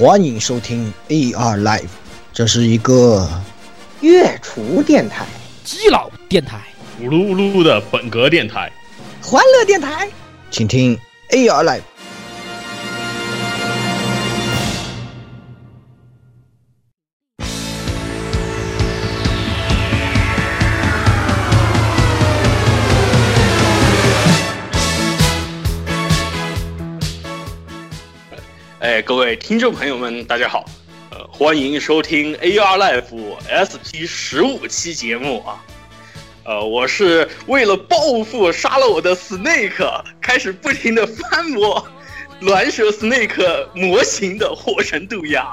欢迎收听 AR Live，这是一个月厨电台、基佬电台、咕噜咕噜的本格电台、欢乐电台，请听 AR Live。位听众朋友们，大家好，呃，欢迎收听 AR Life SP 十五期节目啊，呃，我是为了报复杀了我的 Snake，开始不停的翻模 卵蛇 Snake 模型的火神渡鸦。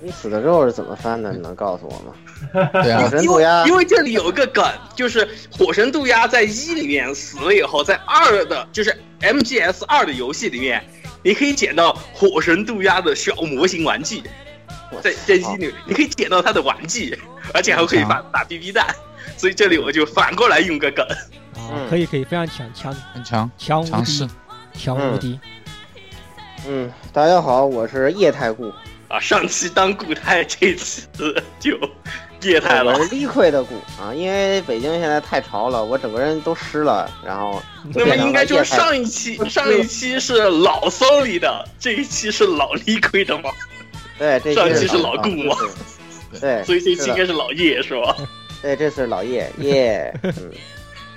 你死的肉是怎么翻的？你能告诉我吗？对啊火，神因为渡鸦因为这里有一个梗，就是火神渡鸦在一里面死了以后，在二的，就是 MGS 二的游戏里面，你可以捡到火神渡鸦的小模型玩具，在在心里你可以捡到他的玩具，而且还可以打打 BB 弹，所以这里我就反过来用个梗。啊嗯，可以可以，非常强强很强，强无强势。敌，强无敌。嗯，大家好，我是液态固，啊，上期当固态，这次就液态了我。是 liquid 的固啊，因为北京现在太潮了，我整个人都湿了，然后那么应该就是。上一期，上一期是老 Sony 的，这一期是老 Liquid 的吗？对，这上期是老顾吗？对对，所以这期应该是老叶是吧？对，这是老叶 叶，嗯，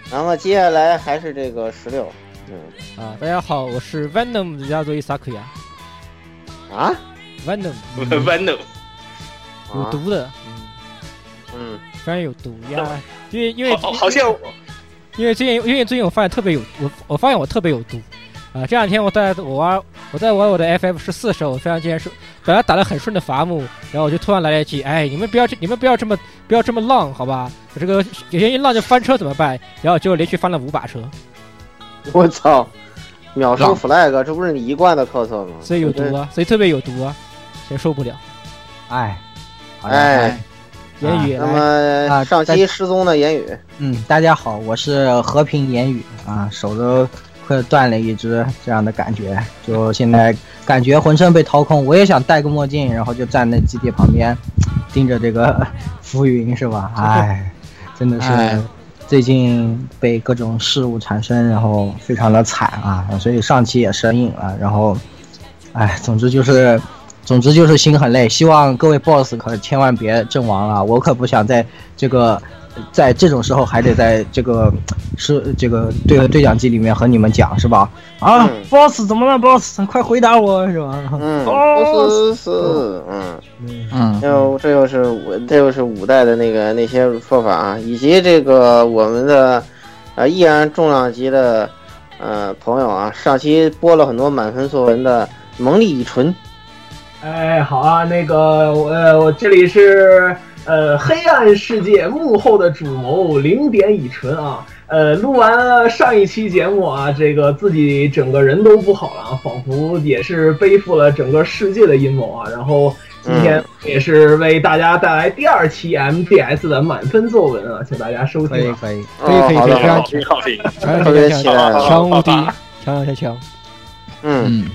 然后接下来还是这个十六，嗯。啊，大家好，我是 Venom 的亚佐伊萨克亚啊，Venom 嗯。Venom 有啊毒的，嗯，嗯非常有毒呀。因为因为好好像因为最近因为最近我发现特别有我我发现我特别有毒啊！这两天我在我玩我在玩我的 FF 十四的时候，我非常竟然是本来打得很顺的伐木，然后我就突然来了一句：“哎，你们不要这你们不要这么不要这么浪，好吧？我这个有些一浪就翻车怎么办？”然后结果连续翻了五把车，我操，秒杀 flag，这不是你一贯的特色吗？所以有毒啊，所以特别有毒啊，谁受不了？哎，哎，言语那么啊上期失踪的言语，嗯，大家好，我是和平言语啊，手都快断了一只，这样的感觉，就现在感觉浑身被掏空，我也想戴个墨镜，然后就站在基地旁边，盯着这个 浮云，是吧？哎，真的是哎最近被各种事物缠身，然后非常的惨啊，所以上期也生硬了，然后，哎，总之就是。总之就是心很累，希望各位 boss 可千万别阵亡了，我可不想在这个在这种时候还得在这个是这个对对讲机里面和你们讲是吧？啊、嗯。b o s s 怎么了，boss？快回答我是吧？嗯，哦是是，嗯，嗯，又这又是五这又是五代的那个那些说法啊，以及这个我们的呃依然重量级的呃朋友啊，上期播了很多满分作文的蒙利乙醇，哎，好啊，那个我呃，我这里是呃黑暗世界幕后的主谋零点乙醇啊。呃，录完了上一期节目啊，这个自己整个人都不好了啊，仿佛也是背负了整个世界的阴谋啊。然后今天也是为大家带来第二期 MDS 的满分作文啊，请大家收听啊。可以可以，可以可以哦好的非常好评好评，强特别强期待了强无敌，强强强！嗯，嗯，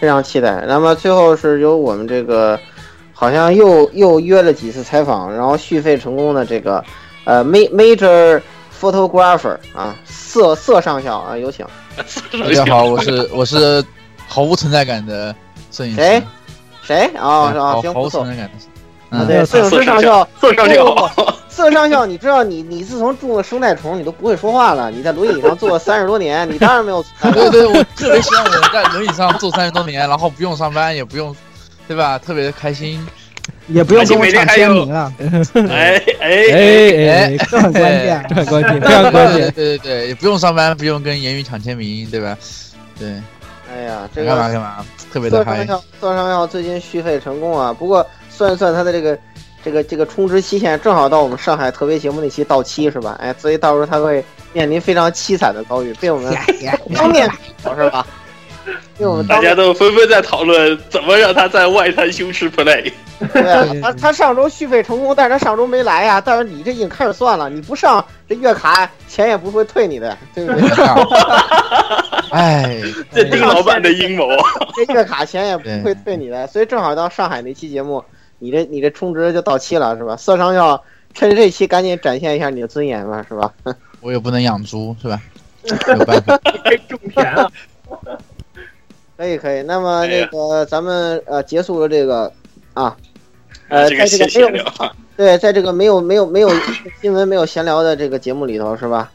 非常期待。那么最后是由我们这个好像又又约了几次采访，然后续费成功的这个呃 ma major photographer 啊，色色上校啊，有请。大家好，我是我是毫无存在感的摄影师，谁谁啊啊，行不错毫无存。在感的，啊，嗯，对，摄影师上校，色上就不不好。色上校，你知道你你自从中了生态虫，你都不会说话了。你在轮椅上坐了三十多年，你当然没有。对对，我特别希望我在轮椅上坐三十多年，然后不用上班，也不用，对吧？特别开心。也不用跟我抢签名了，哎哎哎哎，这很关键这。很关键，非常关键。对对对，也不用上班，不用跟言语抢签名，对吧？对，哎呀，这个干嘛干嘛，特别的嗨。色上校，色上校最近续费成功啊。不过算一算他的这个这个这个充值期限，正好到我们上海特别节目那期到期是吧？哎，所以到时候他会面临非常凄惨的遭遇，被我们 当面是吧？被我们大家都纷纷在讨论怎么让他在外滩羞耻 play。对啊，他他上周续费成功，但是他上周没来呀。但是你这已经开始算了，你不上这月卡钱也不会退你的，对不对？哎，这丁老板的阴谋。这月卡钱也不会退你的，所以正好到上海那期节目，你这你这充值就到期了是吧？色商要趁着这期赶紧展现一下你的尊严嘛是吧？我也不能养猪是吧？没有办法，被种田了。可以可以，那么那个咱们呃结束了这个啊，呃，这个在这谢谢个没有对，在这个没有没有没有新闻没有闲聊的这个节目里头是吧？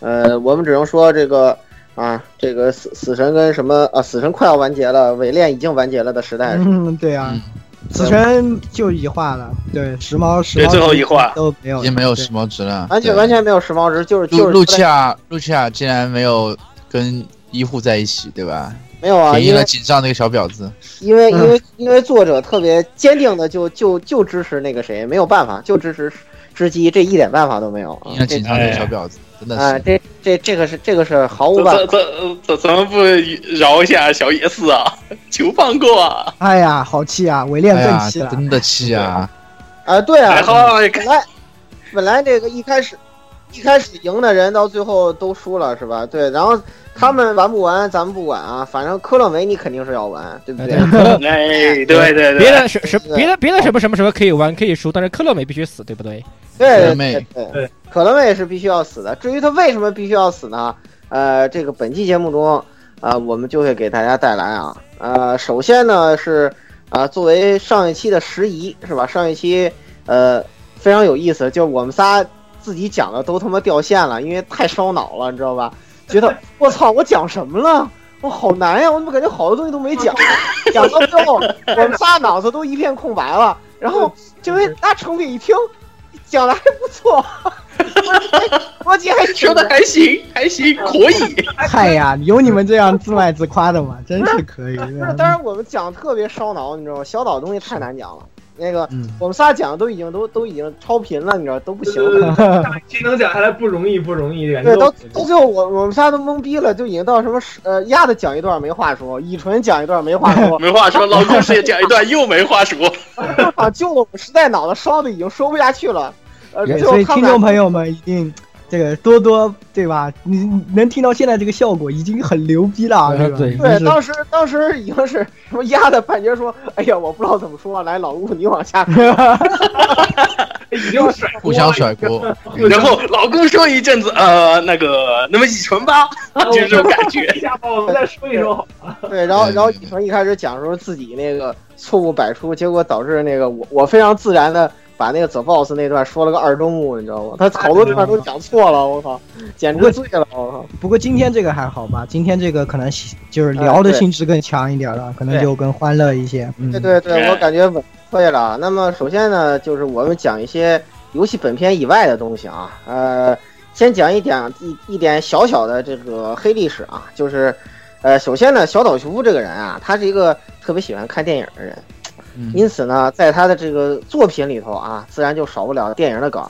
呃，我们只能说这个啊，这个死死神跟什么啊，死神快要完结了，伪恋已经完结了的时代是吧嗯，对啊嗯，死神就一话了，对，时髦时对髦最后一话都没有，已经没有时髦值了。完全完全没有时髦值，就是就露露是琪亚，露琪亚竟然没有跟医护在一起，对吧？没有啊，便宜因为了井上那个小婊子。因为因为 因为作者特别坚定的就就就支持那个谁，没有办法，就支持织姬，这一点办法都没有啊便宜了这小婊子，真的啊，这这这个是这个是毫无办法怎。怎怎么不饶一下小野寺啊？求放过啊！哎呀，好气啊！伪恋哎呀，更气了。真的气啊！啊，对啊然，后本来本来这个一开始一开始赢的人到最后都输了是吧？对，然后他们玩不玩咱们不管啊，反正科乐美你肯定是要玩，对不对？哎，对对对，别的什什别的别的什么什么什么可以玩可以输，但是克洛美必须死，对不对？对对可乐妹对对对，可乐妹是必须要死的。至于他为什么必须要死呢？呃，这个本期节目中，呃，我们就会给大家带来啊，呃，首先呢是啊、作为上一期的时宜是吧？上一期呃非常有意思，就我们仨自己讲的都他妈掉线了，因为太烧脑了，你知道吧？觉得我操，我讲什么了？我好难呀！我怎么感觉好多东西都没讲？讲到最后，我们仨脑子都一片空白了。然后这位大成品一听，讲的还不错，逻辑还挺说的还行，还行，可以。嗨呀，有你们这样自卖自夸的吗？真是可以。不是，当然我们讲特别烧脑，你知道吗？小岛的东西太难讲了。那个嗯，我们仨讲的都已经都都已经超频了，你知道都不行了。技能讲下来不容易，不容易，对，到都到最后我我们仨都懵逼了，就已经到什么呃鸭子讲一段没话说，乙醇讲一段没话说，没话说，老故事也讲一段，又没话说。啊，就我们实在脑子烧的已经说不下去了。呃，最所以听众朋友们一定这个多多对吧？你能听到现在这个效果，已经很牛逼了，啊对吧？对对，当时当时已经是什么压的半截说，哎呀，我不知道怎么说，来老吴你往下说。已经甩互相甩锅。然后老公说一阵子，呃，那个，那么乙醇吧，就是这种感觉。一下吧我们再说一说。对，然后然后乙醇一开始讲说自己那个错误百出，结果导致那个我我非常自然的把那个 The Boss 那段说了个二周目，你知道吗？他好多地方都讲错了，我靠，简直醉了，我靠。不过今天这个还好吧？今天这个可能就是聊的性质更强一点了，可能就更欢乐一些。嗯，对对对，我感觉稳可以了。那么首先呢，就是我们讲一些游戏本片以外的东西啊，呃，先讲一点一一点小小的这个黑历史啊，就是，呃，首先呢，小岛秀夫这个人啊，他是一个特别喜欢看电影的人，嗯因此呢，在他的这个作品里头啊，自然就少不了电影的梗。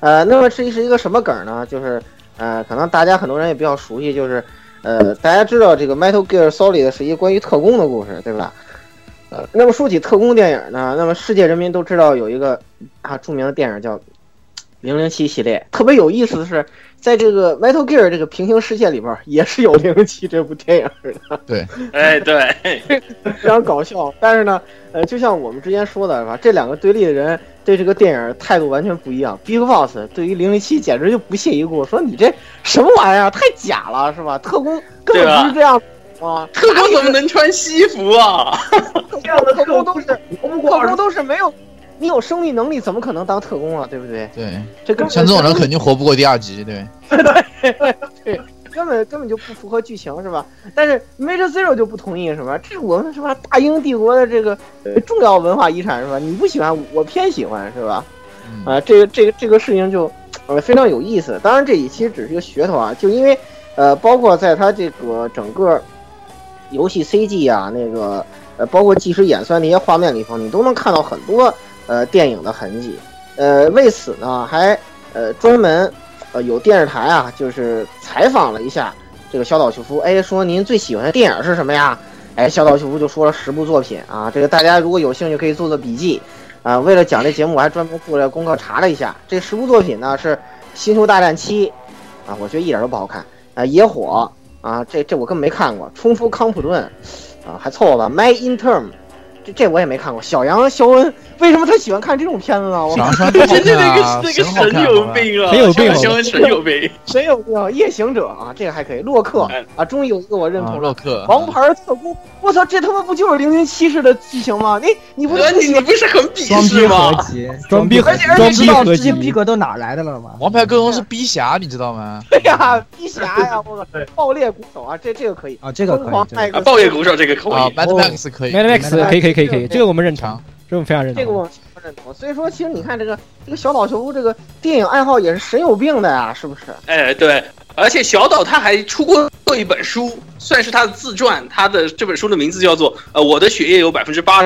呃，那么这是一个什么梗呢？就是呃，可能大家很多人也比较熟悉，就是呃，大家知道这个 Metal Gear Solid 是一个关于特工的故事，对吧？呃，那么说起特工电影呢，那么世界人民都知道有一个啊著名的电影叫《零零七》系列。特别有意思的是，在这个 Metal Gear 这个平行世界里边，也是有《零零七》这部 电影的。对哎，对，非常搞笑。但是呢，呃，就像我们之前说的是吧，这两个对立的人对这个电影态度完全不一样。Big Boss 对于零零七简直就不屑一顾，说你这什么玩意儿，太假了，是吧？特工根本不是这样啊，特工怎么能穿西服啊？这样的特工都是特特工都是没有。你有生育能力，怎么可能当特工啊？对不对？对，这根本像这种人肯定活不过第二集，对。对对对根本根本就不符合剧情，是吧？但是 Major Zero 就不同意，是吧？这是我们是吧？大英帝国的这个呃重要文化遗产，是吧？你不喜欢，我偏喜欢，是吧？嗯啊，这个这个这个事情就呃非常有意思。当然，这里其实只是一个噱头啊，就因为呃，包括在它这个整个游戏 CG 啊，那个呃，包括即时演算那些画面里头，你都能看到很多呃电影的痕迹。呃，为此呢，还呃专门呃有电视台啊，就是采访了一下这个小岛秀夫，哎，说您最喜欢的电影是什么呀？哎，小岛秀夫就说了十部作品啊，这个大家如果有兴趣可以做做笔记。啊，为了讲这节目，我还专门做了功课查了一下，这十部作品呢是《星球大战七》，啊，我觉得一点都不好看。啊，《野火》啊，这这我根本没看过。冲出康普顿，啊，还凑合吧。My Intern，这这我也没看过。小杨肖恩，为什么他喜欢看这种片子呢？我靠，真的那个那个神有病啊，很有病肖恩神有病。神有病？夜行者啊，这个还可以。洛克哎啊，终于有一个我认啊同了。洛克，王牌特工，我操，这他妈不就是零零七式的剧情吗？你你不，是你你不是很鄙装逼合视吗？集，装逼合 而且而且装知道逼合集，这些逼格都哪来的了吗？王牌特工是逼侠，你知道吗？对呀，逼侠呀，我靠，爆裂鼓手啊，这这个可以。啊，这个可疯狂以，爆裂鼓手这个可啊以。，Mad Max 可以 Mad Max 可以可以可以可以，这个我们认同，这个我们非常认同。这个我不认同。所以说，其实你看这个这个小岛秀夫这个电影爱好也是神有病的呀，是不是？哎，对，而且小岛他还出过一本书，算是他的自传。他的这本书的名字叫做《呃，我的血液有百分之八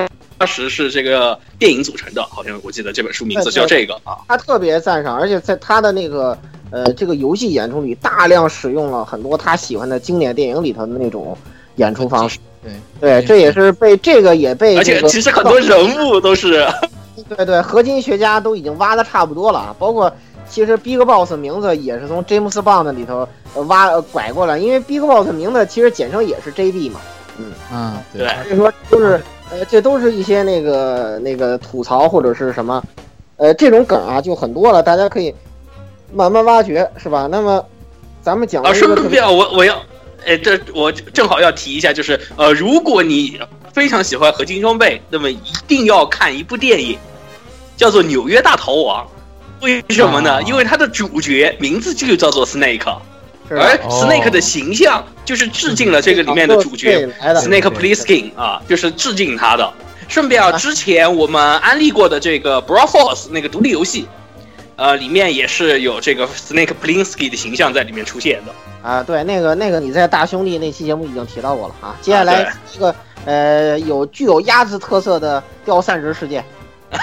十是这个电影组成的》，好像我记得这本书名字叫这个啊。他特别赞赏，而且在他的那个呃这个游戏演出里，大量使用了很多他喜欢的经典电影里头的那种演出方式。对对，这也是被这个也被而且其实很多人物都是，对对，合金学家都已经挖的差不多了啊，包括其实 Big Boss 名字也是从 James Bond 里头呃挖呃拐过来，因为 Big Boss 名字其实简称也是 JB 嘛，嗯，对对，所以说都是呃这都是一些那个那个吐槽或者是什么，呃这种梗啊就很多了，大家可以慢慢挖掘，是吧？那么咱们讲啊，的这个我我要，哎，这我正好要提一下，就是呃，如果你非常喜欢合金装备，那么一定要看一部电影，叫做《纽约大逃亡》。为什么呢？啊因为它的主角名字就叫做 Snake，而哦 Snake 的形象就是致敬了这个里面的主角 Snake Plissken 啊，就是致敬他的。顺便啊，啊之前我们安利过的这个 Brawl Force 那个独立游戏，呃，里面也是有这个 Snake Plissken 的形象在里面出现的。啊，对，那个那个你在大兄弟那期节目已经提到过了啊。接下啊来一个呃有具有鸭子特色的掉散值事件，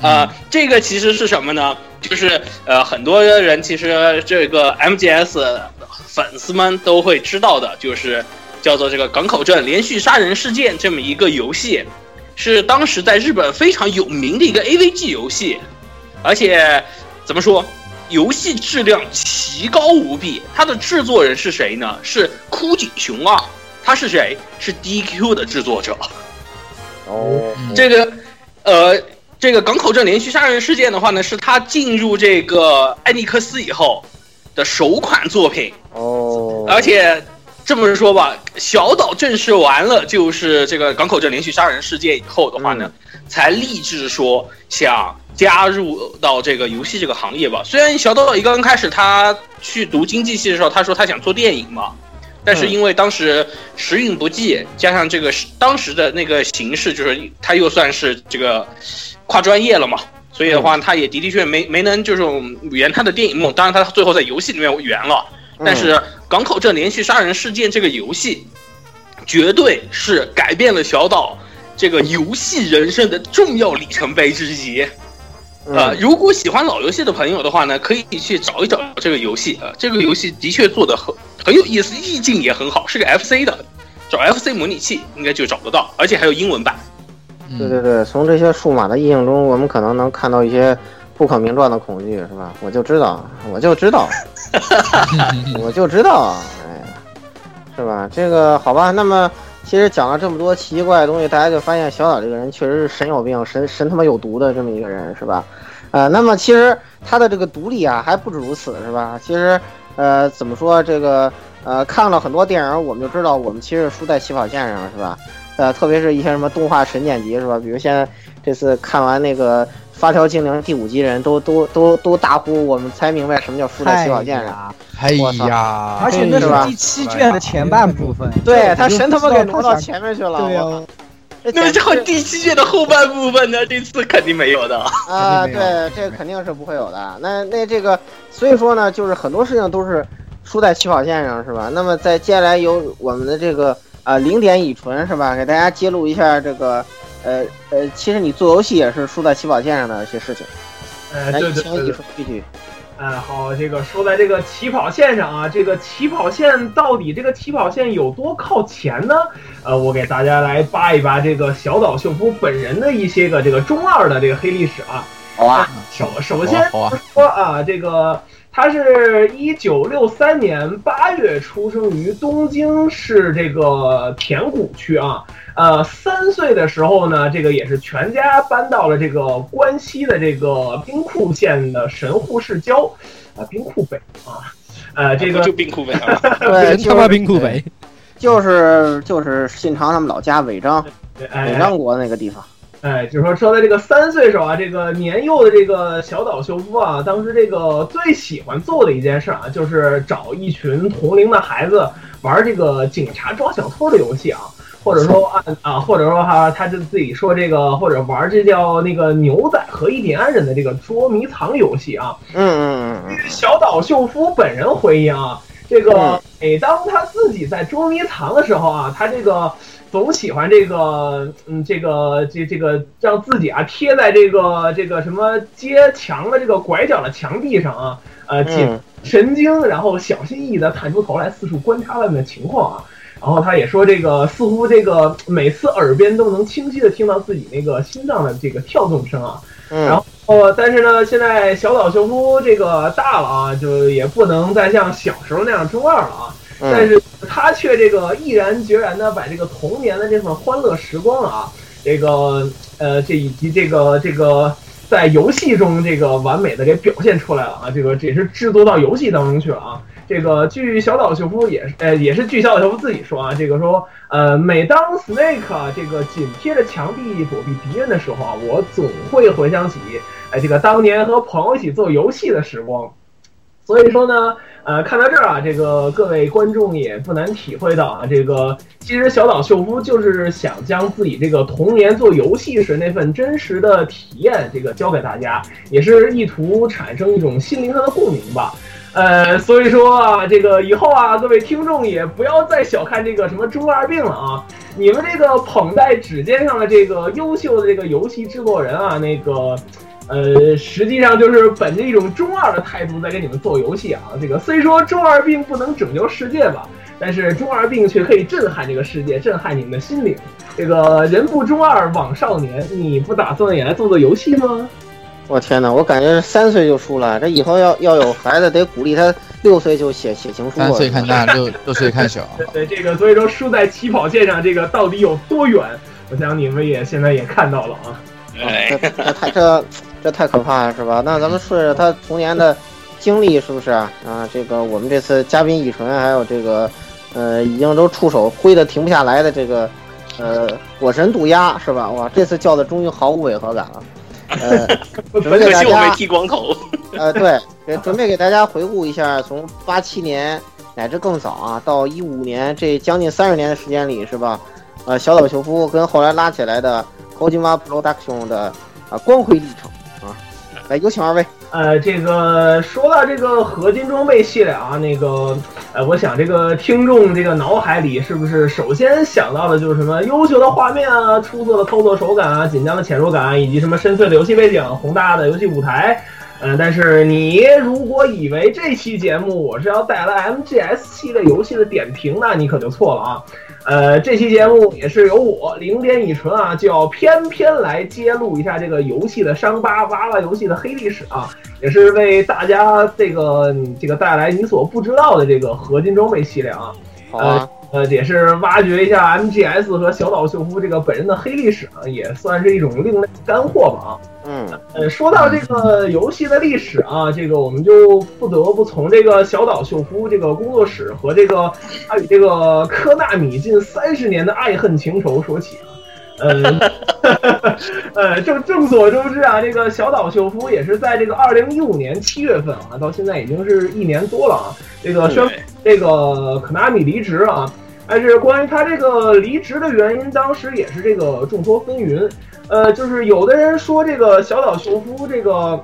啊，这个其实是什么呢？就是呃，很多人其实这个 MGS 粉丝们都会知道的，就是叫做这个港口镇连续杀人事件这么一个游戏，是当时在日本非常有名的一个 AVG 游戏，而且怎么说，游戏质量奇高无比。它的制作人是谁呢？是枯井雄二，他是谁？是 DQ 的制作者。哦，嗯这个呃，这个港口镇连续杀人事件的话呢，是他进入这个艾尼克斯以后的首款作品，哦，而且这么说吧，小岛正式完了，就是这个港口镇连续杀人事件以后的话呢，才立志说想加入到这个游戏这个行业吧。虽然小岛一刚开始他去读经济系的时候，他说他想做电影嘛。但是因为当时时运不济，加上这个当时的那个形势，就是他又算是这个跨专业了嘛，所以的话，他也的的确确没没能就是圆他的电影梦。当然，他最后在游戏里面圆了。但是《港口镇连续杀人事件》这个游戏，绝对是改变了小岛这个游戏人生的重要里程碑之一。呃，嗯如果喜欢老游戏的朋友的话呢，可以去找一找这个游戏啊、呃这个游戏的确做的很很有意思，意境也很好，是个 FC 的，找 FC 模拟器应该就找得到，而且还有英文版。嗯对对对，从这些数码的意境中，我们可能能看到一些不可名状的恐惧，是吧？我就知道，我就知道，我就知道，哎，是吧？这个好吧，那么其实讲了这么多奇奇怪怪的东西，大家就发现小岛这个人确实是神有病、神神他妈有毒的这么一个人，是吧？呃，那么其实他的这个独立啊，还不止如此，是吧？其实，呃，怎么说这个呃，看了很多电影，我们就知道我们其实输在起跑线上，是吧？呃，特别是一些什么动画神剪辑，是吧？比如现在这次看完那个《发条精灵》第五级，人都都都都大呼，我们才明白什么叫输在起跑线上。呀！哎呀，而且那第七卷的前半部分，对他神他妈给挪到前面去了，对我操啊，那这简直是第七卷的后半部分呢？这次肯定没有的。啊，对，这个肯定是不会有的。那那这个，所以说呢，就是很多事情都是输在起跑线上，是吧？那么在接下来由我们的这个啊零点乙醇是吧，给大家揭露一下这个呃呃，其实你做游戏也是输在起跑线上的一些事情。呃，来，对对对对继续。哎，好，这个说在这个起跑线上啊，这个起跑线到底这个起跑线有多靠前呢？呃，我给大家来扒一扒这个小岛秀夫本人的一些个这个中二的这个黑历史啊。好啊，首首先说啊，这个他是一九六三年八月出生于东京市这个田谷区啊。呃，三岁的时候呢，这个也是全家搬到了这个关西的这个兵库县的神户市郊，啊，兵库北啊，呃，这个就兵库北啊，对，人他妈兵库北，就是就是信长他们老家尾张哎尾张国那个地方。哎，就是说说在这个三岁时候啊，这个年幼的这个小岛秀夫啊，当时这个最喜欢做的一件事啊，就是找一群同龄的孩子玩这个警察抓小偷的游戏啊，或者说按啊，或者说哈，他就自己说这个，或者玩这叫那个牛仔和印第安人的这个捉迷藏游戏啊。嗯嗯嗯小岛秀夫本人回忆啊，这个每当他自己在捉迷藏的时候啊，他这个总喜欢这个，嗯，这个这这个让自己啊贴在这个这个什么街墙的这个拐角的墙壁上啊，呃，紧嗯神经，然后小心翼翼的探出头来四处观察外面的情况啊。然后他也说，这个似乎这个每次耳边都能清晰地听到自己那个心脏的这个跳动声啊。嗯，然后呃，但是呢，现在小岛秀夫这个大了啊，就也不能再像小时候那样中二了啊。但嗯是他却这个毅然决然的把这个童年的这份欢乐时光啊，这个呃，这以及这个这个在游戏中这个完美的给表现出来了啊，这个这也是制作到游戏当中去了啊。这个据小岛秀夫也是，呃，也是据小岛秀夫自己说啊，这个说，呃，每当 Snake 这个紧贴着墙壁躲避敌人的时候啊，我总会回想起，哎，这个当年和朋友一起做游戏的时光。所以说呢，呃，看到这儿啊，这个各位观众也不难体会到啊，这个其实小岛秀夫就是想将自己这个童年做游戏时那份真实的体验，这个交给大家，也是意图产生一种心灵上的共鸣吧。呃，所以说啊，这个以后啊，各位听众也不要再小看这个什么中二病了啊！你们这个捧在指尖上的这个优秀的这个游戏制作人啊，那个，呃，实际上就是本着一种中二的态度在给你们做游戏啊。这个虽说中二病不能拯救世界吧，但是中二病却可以震撼这个世界，震撼你们的心灵。这个人不中二枉少年，你不打算也来做做游戏吗？我天哪，我感觉三岁就输了，这以后要要有孩子，得鼓励他六岁就写写情书啊。三岁看大，六六岁看小。对对，这个所以说输在起跑线上，这个到底有多远？我想你们也现在也看到了啊。哎这，这太这这太可怕了，是吧？那咱们顺着他童年的经历，是不是啊？啊，这个我们这次嘉宾乙醇，还有这个呃，已经都触手挥的停不下来的这个呃火神渡鸦，是吧？哇，这次叫的终于毫无违和感了。呃，准备给大家剃光头。呃，对，准备给大家回顾一下，从八七年乃至更早啊，到一五年这将近三十年的时间里，是吧？呃，小岛秀夫跟后来拉起来的 Kojima Production 的啊光辉历程啊，来有请二位。呃，这个说到这个合金装备系列啊，那个，呃，我想这个听众这个脑海里是不是首先想到的就是什么优秀的画面啊、出色的操作手感啊、紧张的潜入感，以及什么深邃的游戏背景、宏大的游戏舞台？呃，但是你如果以为这期节目我是要带来 MGS 系列游戏的点评，那你可就错了啊。呃，这期节目也是由我零点乙醇啊，就要偏偏来揭露一下这个游戏的伤疤，挖挖游戏的黑历史啊，也是为大家这个这个带来你所不知道的这个合金装备系列啊。好啊，呃，也是挖掘一下 MGS 和小岛秀夫这个本人的黑历史啊，也算是一种另类干货吧啊。嗯呃，说到这个游戏的历史啊，这个我们就不得不从这个小岛秀夫这个工作室和这个他与这个科纳米近三十年的爱恨情仇说起啊。呃，呃，众众所周知啊，这个小岛秀夫也是在这个二零一五年七月份啊，到现在已经是一年多了啊，这个宣布这个可纳米离职啊。但是关于他这个离职的原因，当时也是这个众说纷纭。呃，就是有的人说这个小岛秀夫这个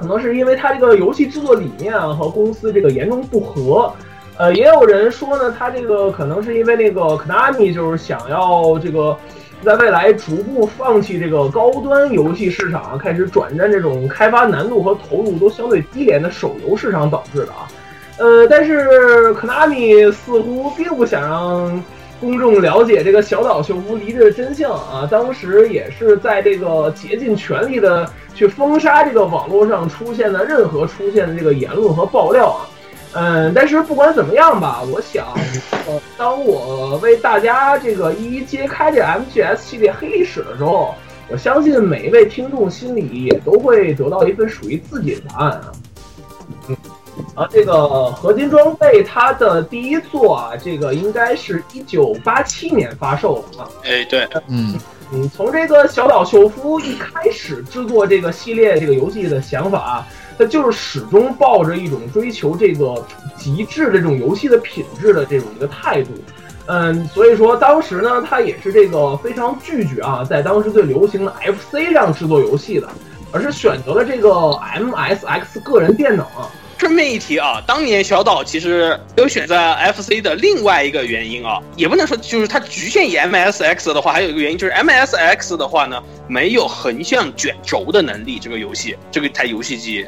可能是因为他这个游戏制作理念啊和公司这个严重不合，呃，也有人说呢，他这个可能是因为那个 Konami 就是想要这个在未来逐步放弃这个高端游戏市场，开始转战这种开发难度和投入都相对低廉的手游市场导致的啊。呃，但是 Konami 似乎并不想让公众了解这个小岛秀夫离职的真相啊，当时也是在这个竭尽全力的去封杀这个网络上出现的任何出现的这个言论和爆料啊。嗯，但是不管怎么样吧，我想，呃，当我为大家这个一一揭开这 MGS 系列黑历史的时候，我相信每一位听众心里也都会得到一份属于自己的答案啊。嗯，啊，这个合金装备它的第一座啊，这个应该是一九八七年发售的啊。哎，对，嗯，嗯，从这个小岛秀夫一开始制作这个系列这个游戏的想法啊，他就是始终抱着一种追求这个极致的这种游戏的品质的这种一个态度。嗯，所以说当时呢，他也是这个非常拒绝啊，在当时最流行的 FC 上制作游戏的，而是选择了这个 MSX 个人电脑啊。顺便一提啊，当年小岛其实没有选择 FC 的另外一个原因啊，也不能说就是它局限于 MSX 的话，还有一个原因就是 MSX 的话呢，没有横向卷轴的能力。这个游戏，这个台游戏机，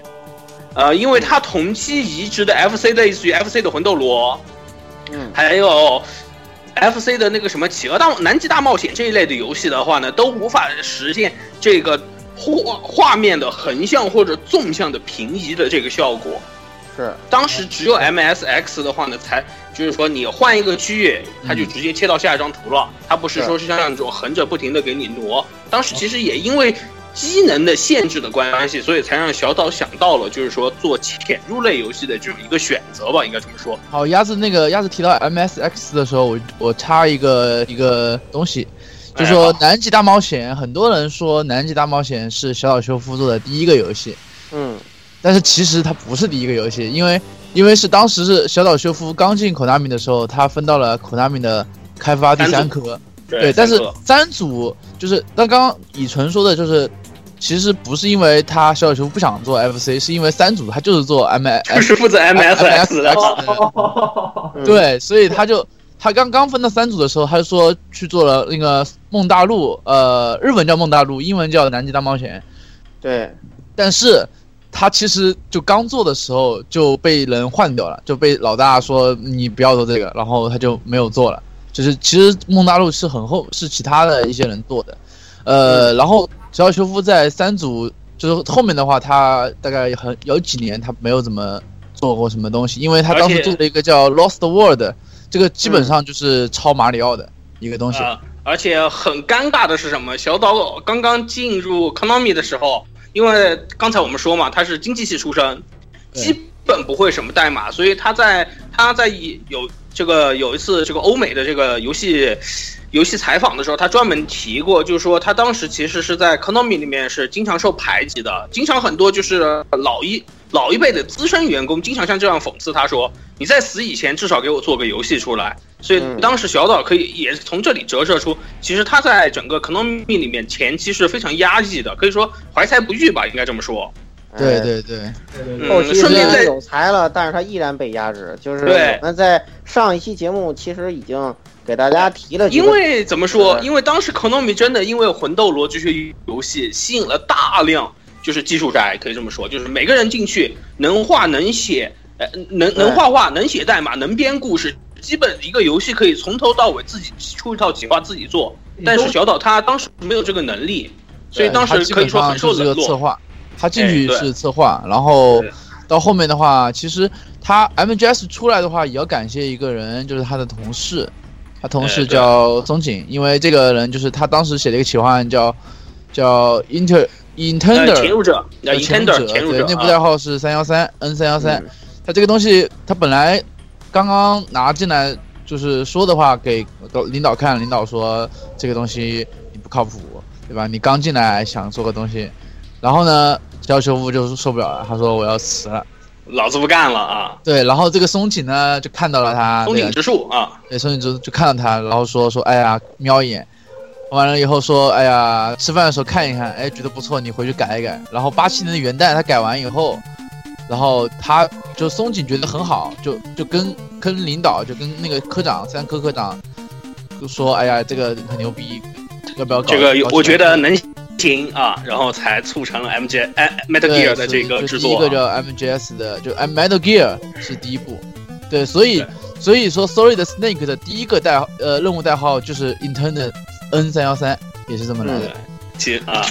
呃，因为它同期移植的 FC 类似于 FC 的魂斗罗，嗯，还有 FC 的那个什么企鹅大南极大冒险这一类的游戏的话呢，都无法实现这个画画面的横向或者纵向的平移的这个效果。是。当时只有 MSX 的话呢，才就是说你换一个区域，它就直接切到下一张图了，它不是说是像那种横着不停的给你挪。当时其实也因为机能的限制的关系，所以才让小岛想到了就是说做潜入类游戏的这种一个选择吧，应该这么说。好，鸭子那个鸭子提到 MSX 的时候，我我插一个一个东西，就说南极大冒险，很多人说南极大冒险是小岛秀夫做的第一个游戏，嗯但是其实它不是第一个游戏，因为因为是当时是小岛秀夫刚进 Konami 的时候，他分到了 Konami 的开发第三科，对，但是三组就是那刚刚以纯说的，就是其实不是因为他小岛秀夫不想做 FC，是因为三组他就是做 M 就是负责 MSX 的。嗯，对，所以他就他刚刚分到三组的时候，他就说去做了那个梦大陆，呃，日文叫梦大陆，英文叫南极大冒险。对，但是他其实就刚做的时候就被人换掉了，就被老大说你不要做这个，然后他就没有做了。就是其实梦大陆是很后是其他的一些人做的，呃，然后只要修夫在三组就是后面的话，他大概很有几年他没有怎么做过什么东西，因为他当时做了一个叫 Lost World，这个基本上就是抄马里奥的一个东西。啊，而且很尴尬的是什么？小岛刚刚进入 Konami 的时候，因为刚才我们说嘛，他是经济系出身，基本不会什么代码，所以他在他在有这个有一次这个欧美的这个游戏游戏采访的时候，他专门提过，就是说他当时其实是在 Konami 里面是经常受排挤的，经常很多就是老一老一辈的资深员工经常像这样讽刺他说：“你在死以前至少给我做个游戏出来。”所以嗯当时小岛可以也从这里折射出，其实他在整个 Konami 里面前期是非常压抑的，可以说怀才不遇吧，应该这么说。哎对对对，对对嗯对，后期虽顺便再然有才了，但是他依然被压制。就是对我们在上一期节目其实已经给大家提了，因为怎么说？因为当时 Konami 真的因为魂斗罗这些游戏吸引了大量就是技术宅，可以这么说，就是每个人进去能画能写，呃，能能画画，能写代码，能编故事，基本一个游戏可以从头到尾自己出一套企划自己做。但是小岛他当时没有这个能力，所以当时可以说很受冷落。他进去是策划，然后到后面的话，其实他 MGS 出来的话，也要感谢一个人，就是他的同事，他同事叫松井，因为这个人就是他当时写了一个企划案叫叫 Inter 呃，Intender 潜入者，潜入者啊，内部代号是三幺三 N 三幺三。嗯。他这个东西，他本来刚刚拿进来，就是说的话给领导看，领导说这个东西你不靠谱，对吧？你刚进来想做个东西，然后呢，小修复就受不了了，他说我要辞了。老子不干了啊！对，然后这个松井呢就看到了他，松井直树啊，对，松井就就看到他，然后说说，哎呀，瞄一眼，完了以后说，哎呀，吃饭的时候看一看，哎，觉得不错，你回去改一改。然后八七年的元旦他改完以后，然后他就松井觉得很好，就就跟跟领导，就跟那个科长三科科长就说，哎呀，这个很牛逼，要不要搞？这个我觉得能行啊，然后才促成了 MG 哎 Metal Gear 的这个制作第一个叫 MGS 的，就 M Metal Gear 是第一部，对，所以所以说，Sorry 的 Snake 的第一个代号呃任务代号就是 Intern N 三幺三，也是这么来的。其啊，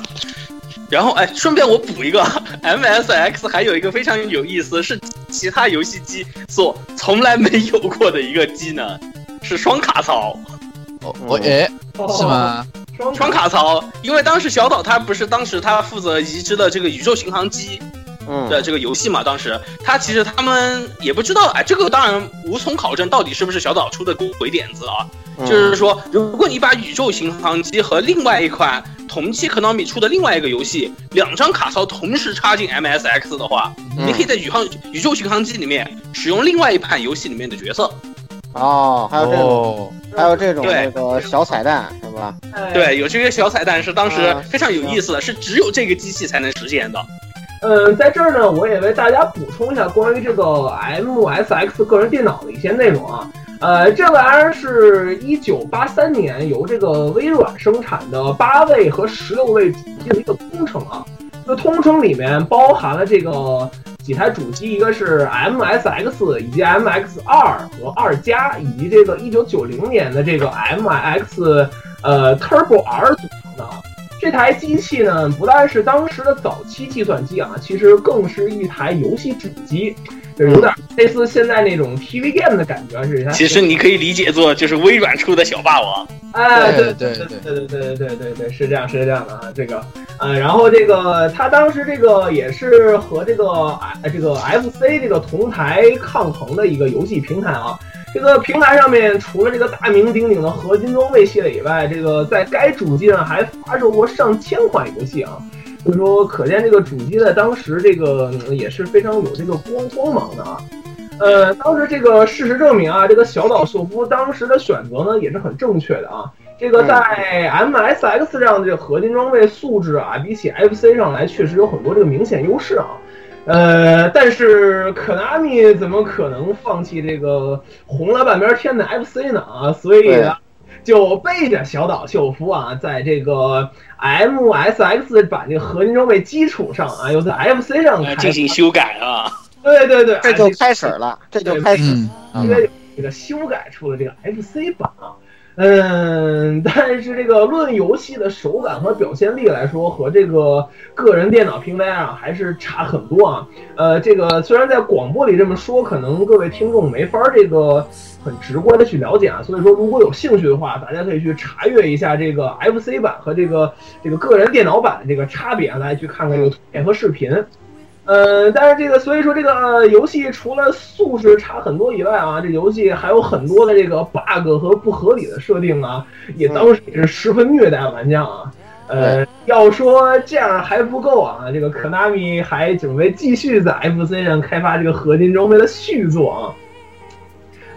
然后哎，顺便我补一个，MSX 还有一个非常有意思，是其他游戏机所从来没有过的一个机能，是双卡槽。哦，我哎，是吗？双卡槽，因为当时小岛他不是当时他负责移植的这个宇宙巡航机。的这个游戏嘛，当时他其实他们也不知道，哎，这个当然无从考证到底是不是小岛出的鬼点子啊。就是说，如果你把宇宙巡航机和另外一款同期 Konami 出的另外一个游戏两张卡槽同时插进 MSX 的话，你可以在宇航宇宙巡航机里面使用另外一款游戏里面的角色。哦，还有这种，还有这种那个小彩蛋是吧？对，有这些小彩蛋是当时非常有意思的，是只有这个机器才能实现的。嗯，在这儿呢，我也为大家补充一下关于这个 MSX 个人电脑的一些内容啊。呃，这玩意儿是一九八三年由这个微软生产的八位和十六位主机的一个通称啊。这个通称里面包含了这个几台主机，一个是 MSX 以及 MX 二和二加，以及这个一九九零年的这个 MX 呃 Turbo R 组成的。这台机器呢，不但是当时的早期计算机啊，其实更是一台游戏主机，就有点类似现在那种 TV game 的感觉。是其实你可以理解作就是微软出的小霸王。哎，对对对对对对对对对对，是这样是这样的啊，这个，呃，然后这个他当时这个也是和这个哎这个 FC 这个同台抗衡的一个游戏平台啊。这个平台上面除了这个大名鼎鼎的合金装备系列以外，这个在该主机上还发售过上千款游戏啊，所以说可见这个主机在当时这个也是非常有这个光光芒的啊。呃，当时这个事实证明啊，这个小岛秀夫当时的选择呢也是很正确的啊。这个在 MSX 上的这个合金装备素质啊，比起 FC 上来确实有很多这个明显优势啊。呃，但是可纳米怎么可能放弃这个红了半边天的 FC 呢？啊，所以，就背着小岛秀夫啊，在这个 MSX 版这个合金装备基础上啊，又在 FC 上进行修改啊。对对对，这就开始了，这就开始，因为这个修改出了这个 FC 版啊。嗯，但是这个论游戏的手感和表现力来说，和这个个人电脑平台啊还是差很多啊。呃，这个虽然在广播里这么说，可能各位听众没法这个很直观的去了解啊。所以说，如果有兴趣的话，大家可以去查阅一下这个 FC 版和这个这个个人电脑版的这个差别来，去看看这个图片和视频。呃，但是这个，所以说这个游戏除了素质差很多以外啊，这游戏还有很多的这个 bug 和不合理的设定啊，也当时也是十分虐待玩家啊。呃，要说这样还不够啊，这个 Konami 还准备继续在 FC 上开发这个合金装备的续作啊。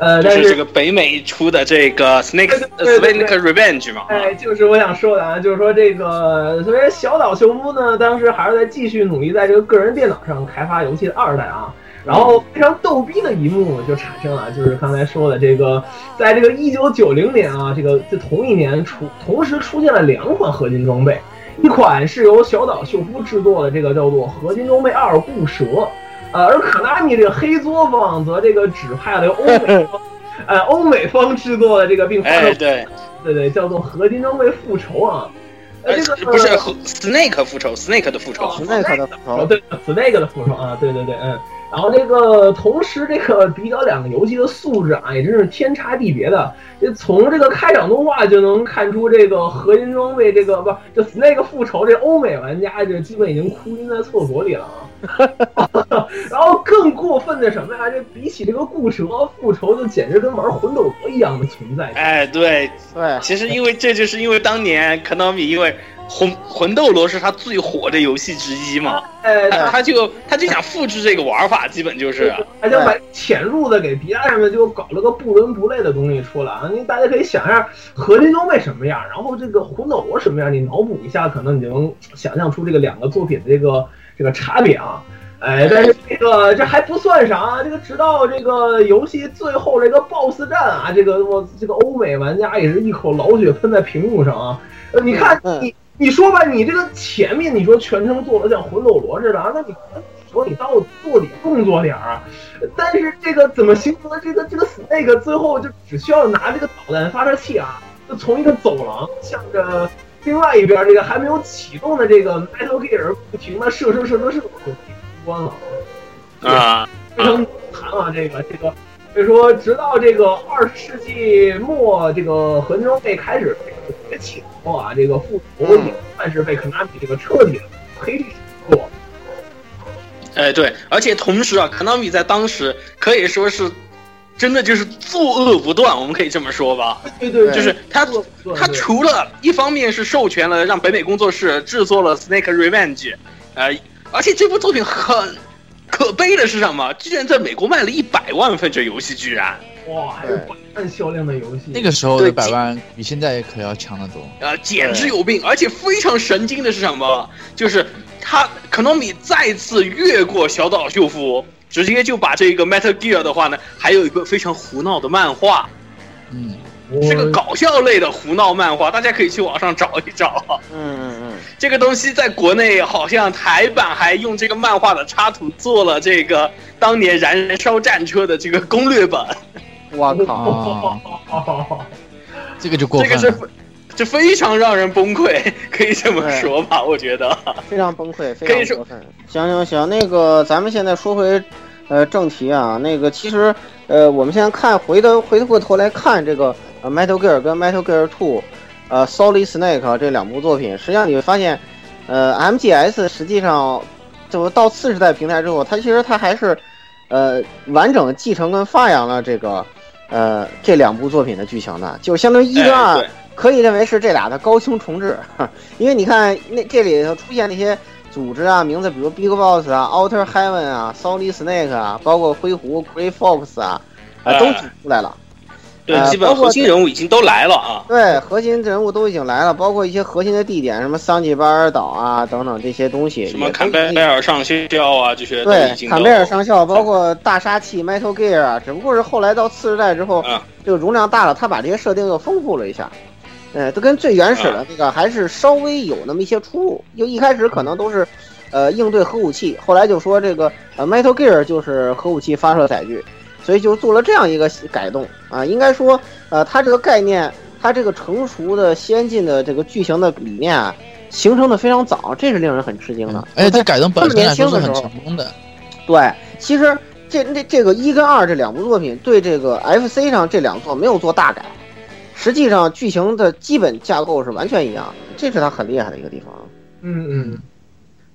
呃，就是这个北美出的这个 Snake Snake Revenge 嘛，哎，就是我想说的啊，就是说这个，所以小岛秀夫呢，当时还是在继续努力在这个个人电脑上开发游戏的二代啊，然后非常逗逼的一幕就产生了，就是刚才说的这个，在这个一九九零年啊，这个这同一年出，同时出现了两款合金装备，一款是由小岛秀夫制作的这个叫做合金装备二固蛇。呃，而可纳米这个黑作坊则这个指派了欧美，呃，欧美方制作的这个，并发售，对，对对，叫做合金装备复仇啊，呃，这个不是 Snake 复仇，Snake 的复仇，Snake 的复仇，对，Snake 的复仇啊，对对对，嗯，然后这个同时这个比较两个游戏的素质啊，也真是天差地别的，这从这个开场动画就能看出，这个合金装备这个不，这 Snake 复仇，这欧美玩家就基本已经哭晕在厕所里了啊。然后更过分的什么呀？这比起这个固蛇复仇，就简直跟玩魂斗罗一样的存在。哎，对对，其实因为这就是因为当年 Konami 因为魂魂斗罗是他最火的游戏之一嘛，哎，他就他就想复制这个玩法，基本就是他想把潜入的给别上面就搞了个不伦不类的东西出来啊！你大家可以想一下合金装备什么样，然后这个魂斗罗什么样，你脑补一下，可能你就能想象出这个两个作品的这个。这个差别啊，哎，但是这个这还不算啥，这个直到这个游戏最后这个 BOSS 战啊，这个我这个欧美玩家也是一口老血喷在屏幕上啊。呃，你看你你说吧，你这个前面你说全程做的像魂斗罗似的啊，那你说你到做点动作点儿啊。但是这个怎么形成的？这个这个 Snake 最后就只需要拿这个导弹发射器啊，就从一个走廊向着另外一边这个还没有启动的这个 Metal Gear 不停的射射射射射，就关了。啊，非常惨啊！这个这个，所以说，直到这个二十世纪末，这个合金装备开始崛起后啊，这个复仇也算是被 Konami 这个彻底的黑历史过。哎，对，而且同时啊，Konami 在当时可以说是真的就是作恶不断，我们可以这么说吧。对对，对就是他他除了一方面是授权了让北美工作室制作了《Snake Revenge》，呃，而且这部作品很可悲的是什么？居然在美国卖了一百万份，这游戏居然，哇，还有百万销量的游戏。那个时候对的百万比现在可要强得多。呃，简直有病！而且非常神经的是什么？就是他 Konami 再次越过小岛秀夫，直接就把这个 Metal Gear 的话呢，还有一个非常胡闹的漫画，嗯，是个搞笑类的胡闹漫画，大家可以去网上找一找。嗯嗯嗯，这个东西在国内好像台版还用这个漫画的插图做了这个当年燃烧战车的这个攻略本，我靠，啊，这个就过分了。这个是非这非常让人崩溃，可以这么说吧？我觉得。非常崩溃，非可以说常过分。行行行，那个咱们现在说回呃正题啊，那个其实呃我们现在看回头回过头来看这个呃 Metal Gear 跟 Metal Gear Two，呃 Solid Snake 啊这两部作品，实际上你会发现，呃 MGS 实际上就到次世代平台之后，它其实它还是呃完整继承跟发扬了这个呃这两部作品的剧情呢，就相当于一跟二。哎可以认为是这俩的高清重置，因为你看那这里头出现那些组织啊、名字，比如 Big Boss 啊、Outer Heaven 啊、Solid Snake 啊，包括灰狐 Grey Fox 啊，都举出来了。对，呃基本核心人物已经都来了啊。对，核心人物都已经来了，包括一些核心的地点，什么桑吉巴尔岛啊等等这些东西，什么坎贝尔上校啊，这些对坎贝尔上校，包括大杀器 Metal Gear 啊，只不过是后来到次世代之后，啊这个容量大了，他把这些设定又丰富了一下。呃，都跟最原始的那个还是稍微有那么一些出入。就一开始可能都是，呃，应对核武器，后来就说这个呃 Metal Gear 就是核武器发射载具，所以就做了这样一个改动啊。应该说，呃，它这个概念，它这个成熟的先进的这个剧情的理念啊，形成的非常早，这是令人很吃惊的。而且这改动本身来说是很这么年轻的时候成功的。对，其实这这这个一跟二这两部作品对这个 FC 上这两座没有做大改，实际上剧情的基本架构是完全一样的，这是它很厉害的一个地方嗯嗯，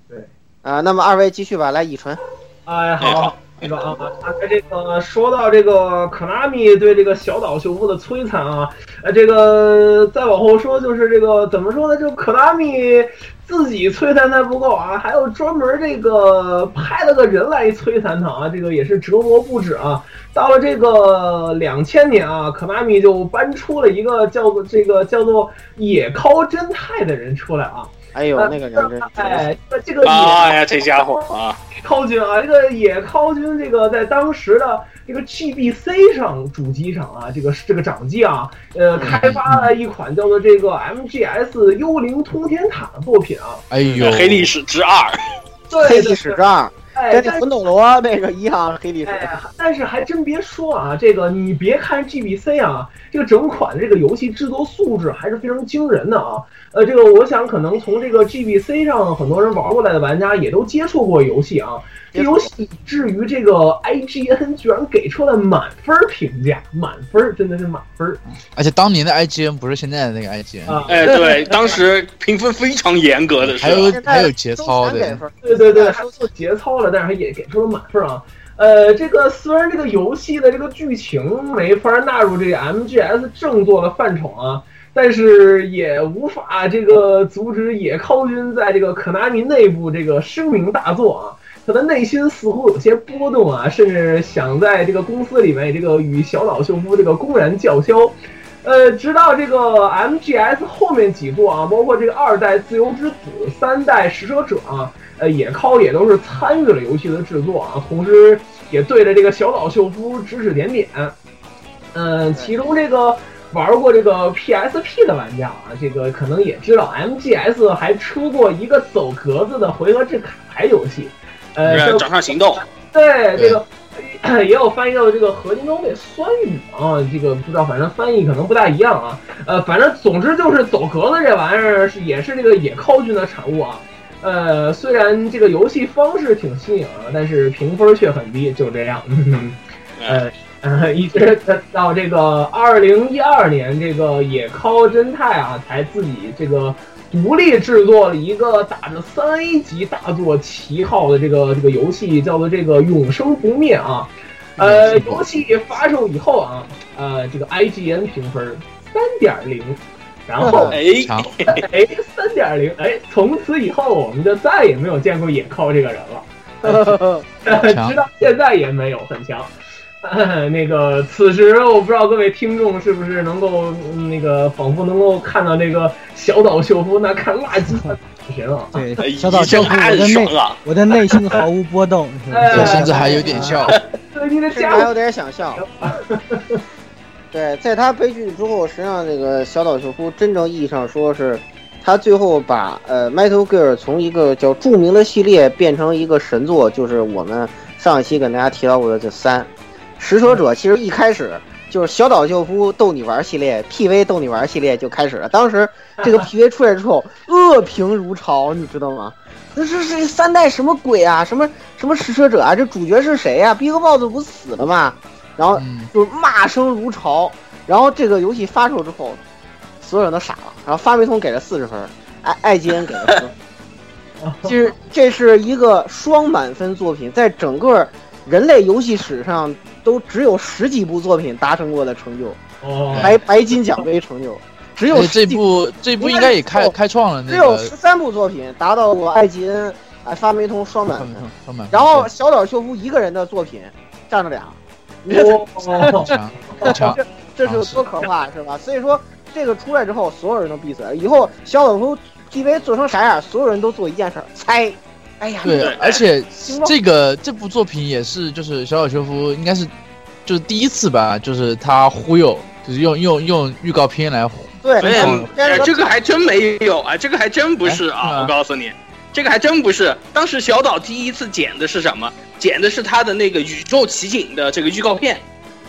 对啊。那么二位继续吧，来乙醇，哎，好，那个啊，啊，这个说到这个 Konami 对这个小岛秀夫的摧残啊，呃，这个再往后说就是这个怎么说呢？就 Konami 自己摧残他不够啊，还有专门这个派了个人来摧残他啊，这个也是折磨不止啊。到了这个两千年啊，Konami 就搬出了一个叫做这个叫做野尻真太的人出来啊。哎呦，那个人真是，哎，这个野哎呀，这家伙啊，靠军啊，这个野靠军，这个在当时的这个 GBC 上主机上啊，这个这个掌机啊，呃，开发了一款叫做这个 MGS 幽灵通天塔的作品啊。哎呦，黑历史之二，黑历史之二，哎，跟这但魂斗罗那个一样，黑历史。哎，但是还真别说啊，这个你别看 GBC 啊，这个整款这个游戏制作素质还是非常惊人的啊。呃，这个我想可能从这个 GBC 上很多人玩过来的玩家也都接触过游戏啊。这游戏以至于这个 IGN 居然给出了满分评价，满分真的是满分而且当年的 IGN 不是现在的那个 IGN，、啊！哎，对，当时评分非常严格的是还有还有节操的，对对对，还做节操了，但是他也给出了满分啊。呃，这个虽然这个游戏的这个剧情没法纳入这个 MGS 正作的范畴啊，但是也无法这个阻止野尻军在这个可纳米内部这个声名大作啊。他的内心似乎有些波动啊，甚至想在这个公司里面这个与小岛秀夫这个公然叫嚣。呃，直到这个 MGS 后面几座啊，包括这个二代自由之子、三代食蛇者啊，呃，野尻也都是参与了游戏的制作啊，同时也对着这个小岛秀夫指指点点。嗯，其中这个玩过这个 PSP 的玩家啊，这个可能也知道，MGS 还出过一个走格子的回合制卡牌游戏。呃，掌上行动，对这个。也有翻译到这个合金装备酸雨啊，这个不知道，反正翻译可能不大一样啊。呃，反正总之就是走格子这玩意儿是也是这个野靠军的产物啊。呃，虽然这个游戏方式挺新颖啊，但是评分却很低，就这样。呃呃，一直到这个二零一二年，这个野尻真太啊才自己这个独立制作了一个打着三 A 级大作旗号的这个这个游戏，叫做这个永生不灭啊。呃，游戏发售以后啊，呃，这个 IGN 评分三点零，然后 哎，强，哎三点零，哎，从此以后我们就再也没有见过野尻这个人了，强 直到现在也没有，很强。那个，此时我不知道各位听众是不是能够嗯那个仿佛能够看到那个小岛秀夫那看垃圾的眼神啊！对哎，小岛秀夫，我的内！我的内心毫无波动，甚至还有点笑。对你的甚至还有，点想笑。对，在他悲剧之后，实际上这个小岛秀夫真正意义上说是，他最后把呃 Metal Gear 从一个叫著名的系列变成一个神作，就是我们上一期跟大家提到过的这三。食蛇者其实一开始就是小岛秀夫逗你玩系列，PV 逗你玩系列就开始了。当时这个 PV 出来之后，恶评如潮，你知道吗？那是是三代什么鬼啊？什么什么食蛇者啊？这主角是谁呀、b i g Boss 不死了吗？然后嗯，就是骂声如潮。然后这个游戏发售之后，所有人都傻了。然后发霉通给了四十分，爱爱基恩给了分。其实这是一个双满分作品，在整个人类游戏史上都只有十几部作品达成过的成就，哦，白白金奖杯成就，只有这十几部这部应该也开开创了那只有十三部作品达到过艾吉恩、哎发霉通双满然后小岛秀夫一个人的作品占了俩，你 这哦，强很强，这是有多可怕，是吧？所以说这个出来之后，所有人都闭嘴了。以后小岛秀夫 TV 做成啥样，所有人都做一件事儿，猜。哎呀，对对，而且这个这部作品也是，就是小岛秀夫应该是就是第一次吧，就是他忽悠，就是用用用预告片来忽对，哎嗯哎，这个还真没有啊，这个还真不是啊，我告诉你，这个还真不是。当时小岛第一次剪的是什么？剪的是他的那个宇宙奇景的这个预告片。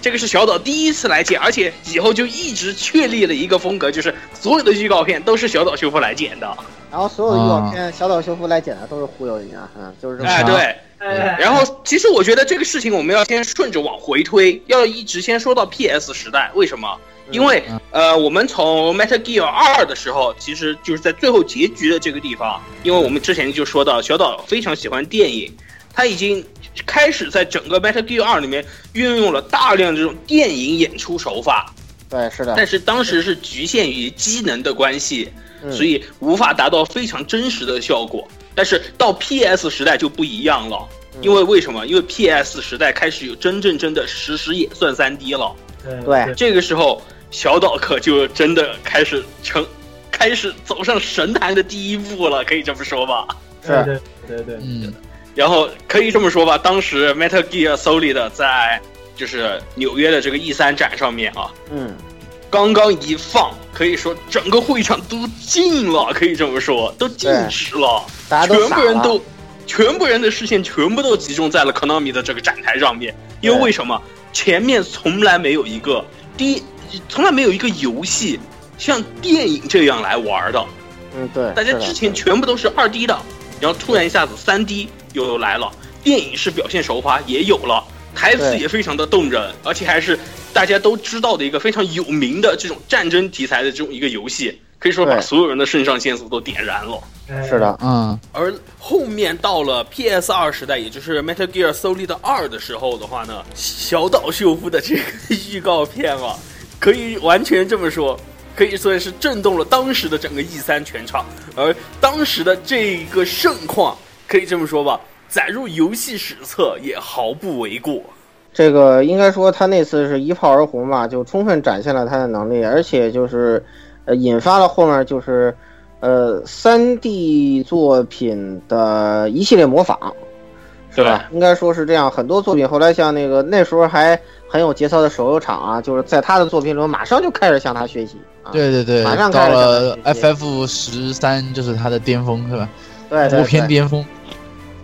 这个是小岛第一次来剪，而且以后就一直确立了一个风格，就是所有的预告片都是小岛秀夫来剪的。然后所有的预告片，小岛秀夫来剪的都是忽悠人家，嗯，就是这么哎，强对。哎然后，其实我觉得这个事情我们要先顺着往回推，要一直先说到 PS 时代。为什么？因为嗯呃，我们从 Metal Gear 二的时候，其实就是在最后结局的这个地方，因为我们之前就说到小岛非常喜欢电影，他已经开始在整个 Metal Gear 2里面运用了大量这种电影演出手法，对，是的，但是当时是局限于机能的关系，嗯。所以无法达到非常真实的效果。但是到 PS 时代就不一样了，嗯。因为为什么？因为 PS 时代开始有真正真的实时演算 3D 了。对这个时候，小岛可就真的开始成，开始走上神坛的第一步了，可以这么说吧。是。对对对，嗯，然后可以这么说吧，当时 Metal Gear Solid 在就是纽约的这个 E 三展上面啊，嗯，刚刚一放，可以说整个会场都静了，可以这么说，都静止了，大家都全部人都，全部人的视线全部都集中在了 Konami 的这个展台上面，因为为什么？前面从来没有一个第一，从来没有一个游戏像电影这样来玩的，嗯，对，大家之前全部都是二 D 的，然后突然一下子三 D 又来了，电影式表现手法也有了，台词也非常的动人，而且还是大家都知道的一个非常有名的这种战争题材的这种一个游戏，可以说把所有人的肾上腺素都点燃了。哎是，的，嗯，而后面到了 PS 二时代，也就是 Metal Gear Solid 二的时候的话呢，小岛秀夫的这个预告片啊，可以完全这么说，可以算是震动了当时的整个 E 三全场。而当时的这个盛况，可以这么说吧，载入游戏史册也毫不为过。这个应该说他那次是一炮而红吧，就充分展现了他的能力，而且就是，呃，引发了后面就是，呃，三 D 作品的一系列模仿，是吧？应该说是这样，很多作品后来像那个那时候还很有节操的手游厂啊，就是在他的作品中马上就开始向他学习。啊、对对对，马上到开始了 FF 十三就是他的巅峰是吧？对对国片对巅峰，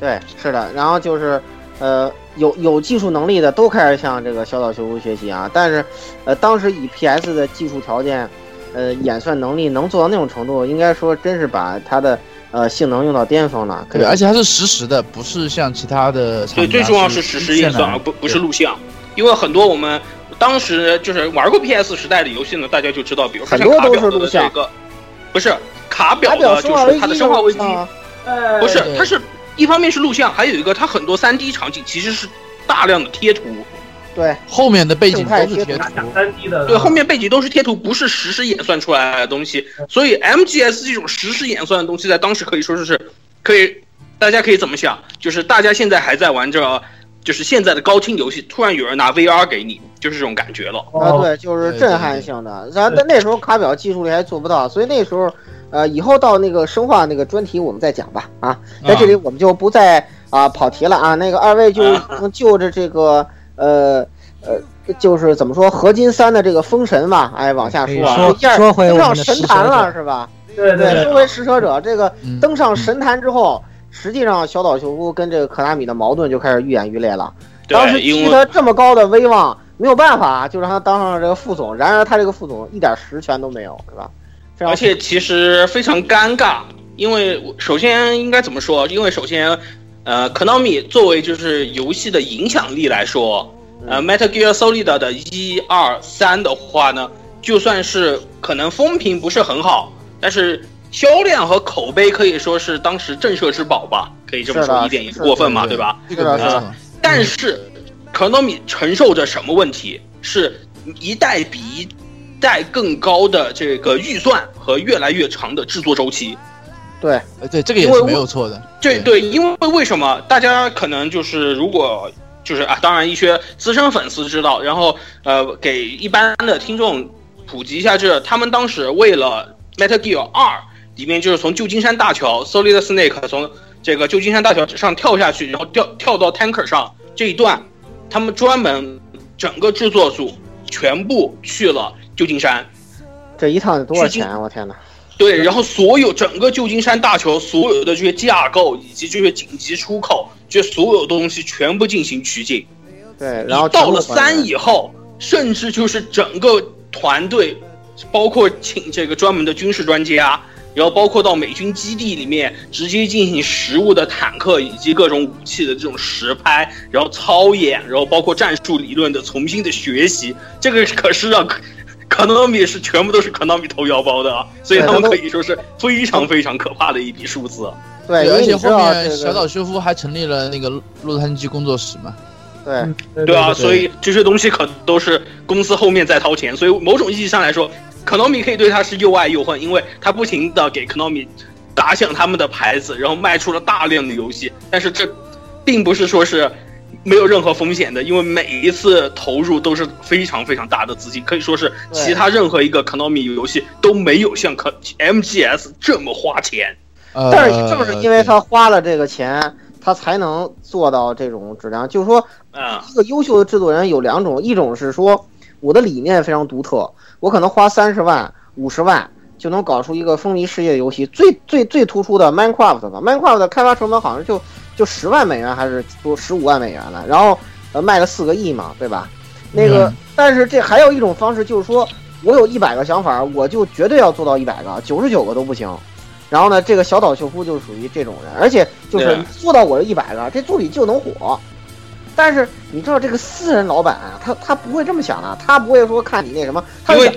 对，是的，然后就是，呃，有有技术能力的都开始向这个小岛秀夫学习啊。但是，呃，当时以 PS 的技术条件，呃，演算能力能做到那种程度，应该说真是把它的呃性能用到巅峰了。可对，而且它是实时的，不是像其他的厂对，最重要是实时演算，而不不是录像，因为很多我们当时就是玩过 PS 时代的游戏呢，大家就知道，比如说像很多都卡表的是录像这个，不是卡表就是它的生化危机，啊呃，不是，它是一方面是录像，还有一个它很多 3D 场景其实是大量的贴图，对，后面的背景都是贴图。三 D 的，对，后面背景都是贴图，不是实时演算出来的东西，所以 MGS 这种实时演算的东西，在当时可以说是可以，大家可以怎么想？就是大家现在还在玩着，就是现在的高清游戏，突然有人拿 VR 给你，就是这种感觉了。啊，哦，对，就是震撼性的。然后但那时候卡表技术力还做不到，所以那时候，呃，以后到那个生化那个专题我们再讲吧。啊，在这里我们就不再啊跑题了啊。那个二位就啊就着这个呃呃，就是怎么说合金三的这个封神嘛，哎，往下说啊，说一下说回登上我们的神坛了是吧？对，对说回食蛇者这个嗯登上神坛之后，实际上小岛秀夫跟这个可纳米的矛盾就开始愈演愈烈了。当时对，因为基于他这么高的威望，没有办法，就让他当上了这个副总。然而他这个副总一点实权都没有，是吧？而且其实非常尴尬，因为首先应该怎么说？因为首先，呃，Konami 作为就是游戏的影响力来说，呃，Metal Gear Solid 的一二三的话呢，就算是可能风评不是很好，但是销量和口碑可以说是当时震慑之宝吧，可以这么说，一点也不过分嘛，对吧？这个。但是，Konami 承受着什么问题？是一代比一代更高的这个预算和越来越长的制作周期。对，呃，对，这个也是没有错的。对对，因为为什么大家可能就是如果就是啊，当然一些资深粉丝知道，然后呃，给一般的听众普及一下就是，他们当时为了 Metal Gear 二里面就是从旧金山大桥 Solid Snake 从这个旧金山大桥上跳下去，然后跳跳到 Tanker 上这一段，他们专门整个制作组全部去了旧金山。这一趟得多少钱？我天哪！对，然后所有整个旧金山大桥所有的这些架构以及这些紧急出口，这所有东西全部进行取景。对，然后到了三以后，甚至就是整个团队，包括请这个专门的军事专家，然后包括到美军基地里面直接进行实物的坦克以及各种武器的这种实拍，然后操演，然后包括战术理论的重新的学习，这个可是让 Konami 是全部都是 Konami 头腰包的啊，所以他们可以说是非常非常可怕的一笔数字。对，因而且后面小岛修夫还成立了那个洛杉矶工作室嘛。对对对啊，所以这些东西可都是公司后面在掏钱，所以某种意义上来说，Konami 可以对他是又爱又恨，因为他不停的给 Konami 打响他们的牌子，然后卖出了大量的游戏，但是这并不是说是没有任何风险的，因为每一次投入都是非常非常大的资金，可以说是其他任何一个 Konami 游戏都没有像 K MGS 这么花钱。呃，但是正是因为他花了这个钱，他才能做到这种质量。就是说，嗯，一个优秀的制作人有两种，一种是说我的理念非常独特，我可能花三十万、五十万就能搞出一个风靡世界的游戏。最最最突出的 Minecraft 吧，Minecraft 的开发成本好像就就十万美元还是多十五万美元了，然后呃卖了四个亿嘛，对吧？那个，嗯但是这还有一种方式，就是说我有一百个想法，我就绝对要做到一百个，九十九个都不行。然后呢，这个小岛秀夫就属于这种人，而且就是做到我这一百个，这作品就能火。但是你知道这个私人老板啊，他他不会这么想的，他不会说看你那什么，他因为想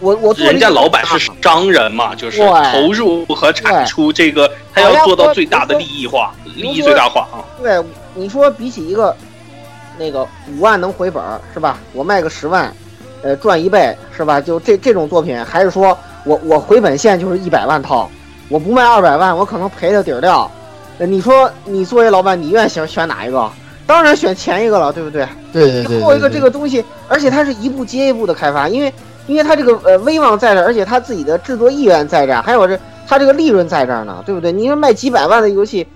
我我做人家老板是商人嘛，就是投入和产出这个，他要做到最大的利益化，利益最大化啊。对，你说比起一个那个五万能回本儿是吧？我卖个十万，呃，赚一倍是吧？就这这种作品，还是说我我回本线就是一百万套，我不卖二百万，我可能赔的底儿掉。呃你说你作为老板，你愿意选选哪一个？当然选前一个了，对不对？对对对，后一个这个东西，而且它是一步接一步的开发，因为因为它这个呃威望在这儿，而且它自己的制作意愿在这儿，还有这它这个利润在这儿呢，对不对？你说卖几百万的游戏，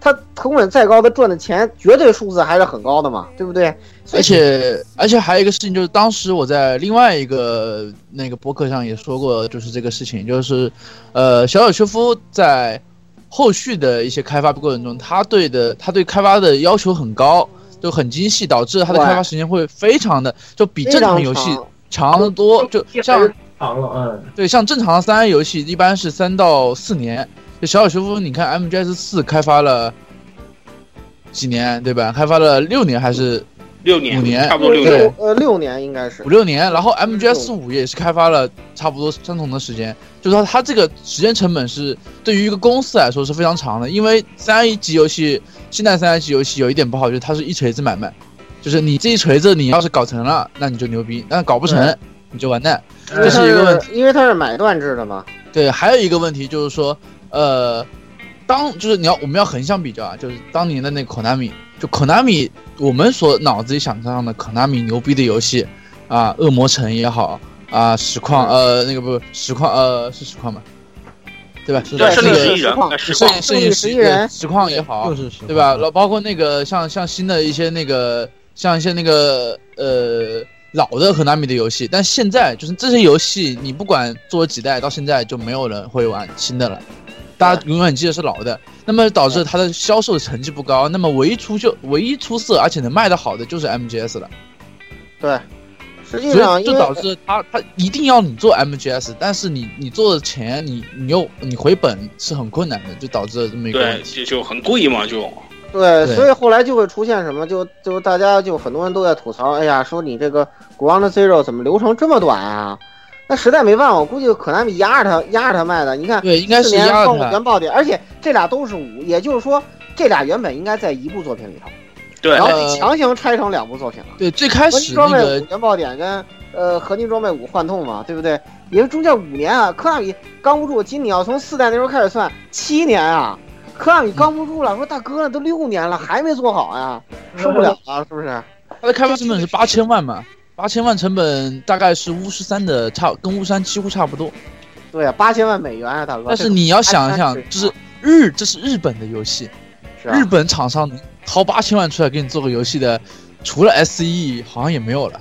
它成本再高，它赚的钱绝对数字还是很高的嘛，对不对？而且而且还有一个事情，就是当时我在另外一个那个博客上也说过，就是这个事情，就是呃，小小修夫在后续的一些开发过程中，他对的他对开发的要求很高，就很精细，导致他的开发时间会非常的就比正常游戏长长得多。就像长了，嗯，对像正常的三 A 游戏一般是三到四年，就小小修复，你看 MGS 四开发了几年对吧？开发了六年还是六年，五年差不多六年。呃六年应该是五六年，然后 MGS 五也是开发了差不多相同的时间，就是说它这个时间成本是对于一个公司来说是非常长的，因为三 A 级游戏，现在三 A 级游戏有一点不好，就是它是一锤子买卖，就是你这一锤子你要是搞成了，那你就牛逼，但搞不成你就完蛋。这是一个问题。因为它是买断制的嘛。对，还有一个问题就是说，呃，当就是你要我们要横向比较啊，就是当年的那个 Konami，就 Konami 我们所脑子里想象的 Konami 牛逼的游戏啊，恶魔城也好啊，实况呃那个不实况呃是实况吧，对吧？是对，是胜利十一人实况，呃实摄况胜利影摄影师十一人实况也好，对吧？老包括那个像像新的一些那个像一些那个呃老的河南米的游戏，但现在就是这些游戏，你不管做了几代，到现在就没有人会玩新的了，大家永远记得是老的，那么导致它的销售成绩不高。那么唯一出就唯一出色而且能卖得好的就是 MGS 了，对，实际上就导致它它一定要你做 MGS，但是你你做的钱你你又你回本是很困难的，就导致了这么一个问对，题。就就很贵嘛，就对，所以后来就会出现什么，就就大家就很多人都在吐槽，哎呀，说你这个 Ground Zero 怎么流程这么短啊？那实在没办法，我估计可能比压着他压着他卖的。你看，对，应该四年放是压着它。原爆点，而且这俩都是五，也就是说这俩原本应该在一部作品里头，对然后呃你强行拆成两部作品了。对，最开始装备那个五原爆点跟呃合金装备五幻痛嘛，对不对？也是中间五年啊，科纳米刚不住，今你要从四代那时候开始算，七年啊，科纳米刚不住了，说大哥都六年了还没做好呀，受不了啊，是不是？它的开发成本是八千万嘛，八千万成本大概是巫师三的差，跟巫师三几乎差不多。对啊，八千万美元啊，大哥。但是你要想一想这个，就是日，这是日本的游戏，是啊日本厂商能掏八千万出来给你做个游戏的，除了 SE 好像也没有了。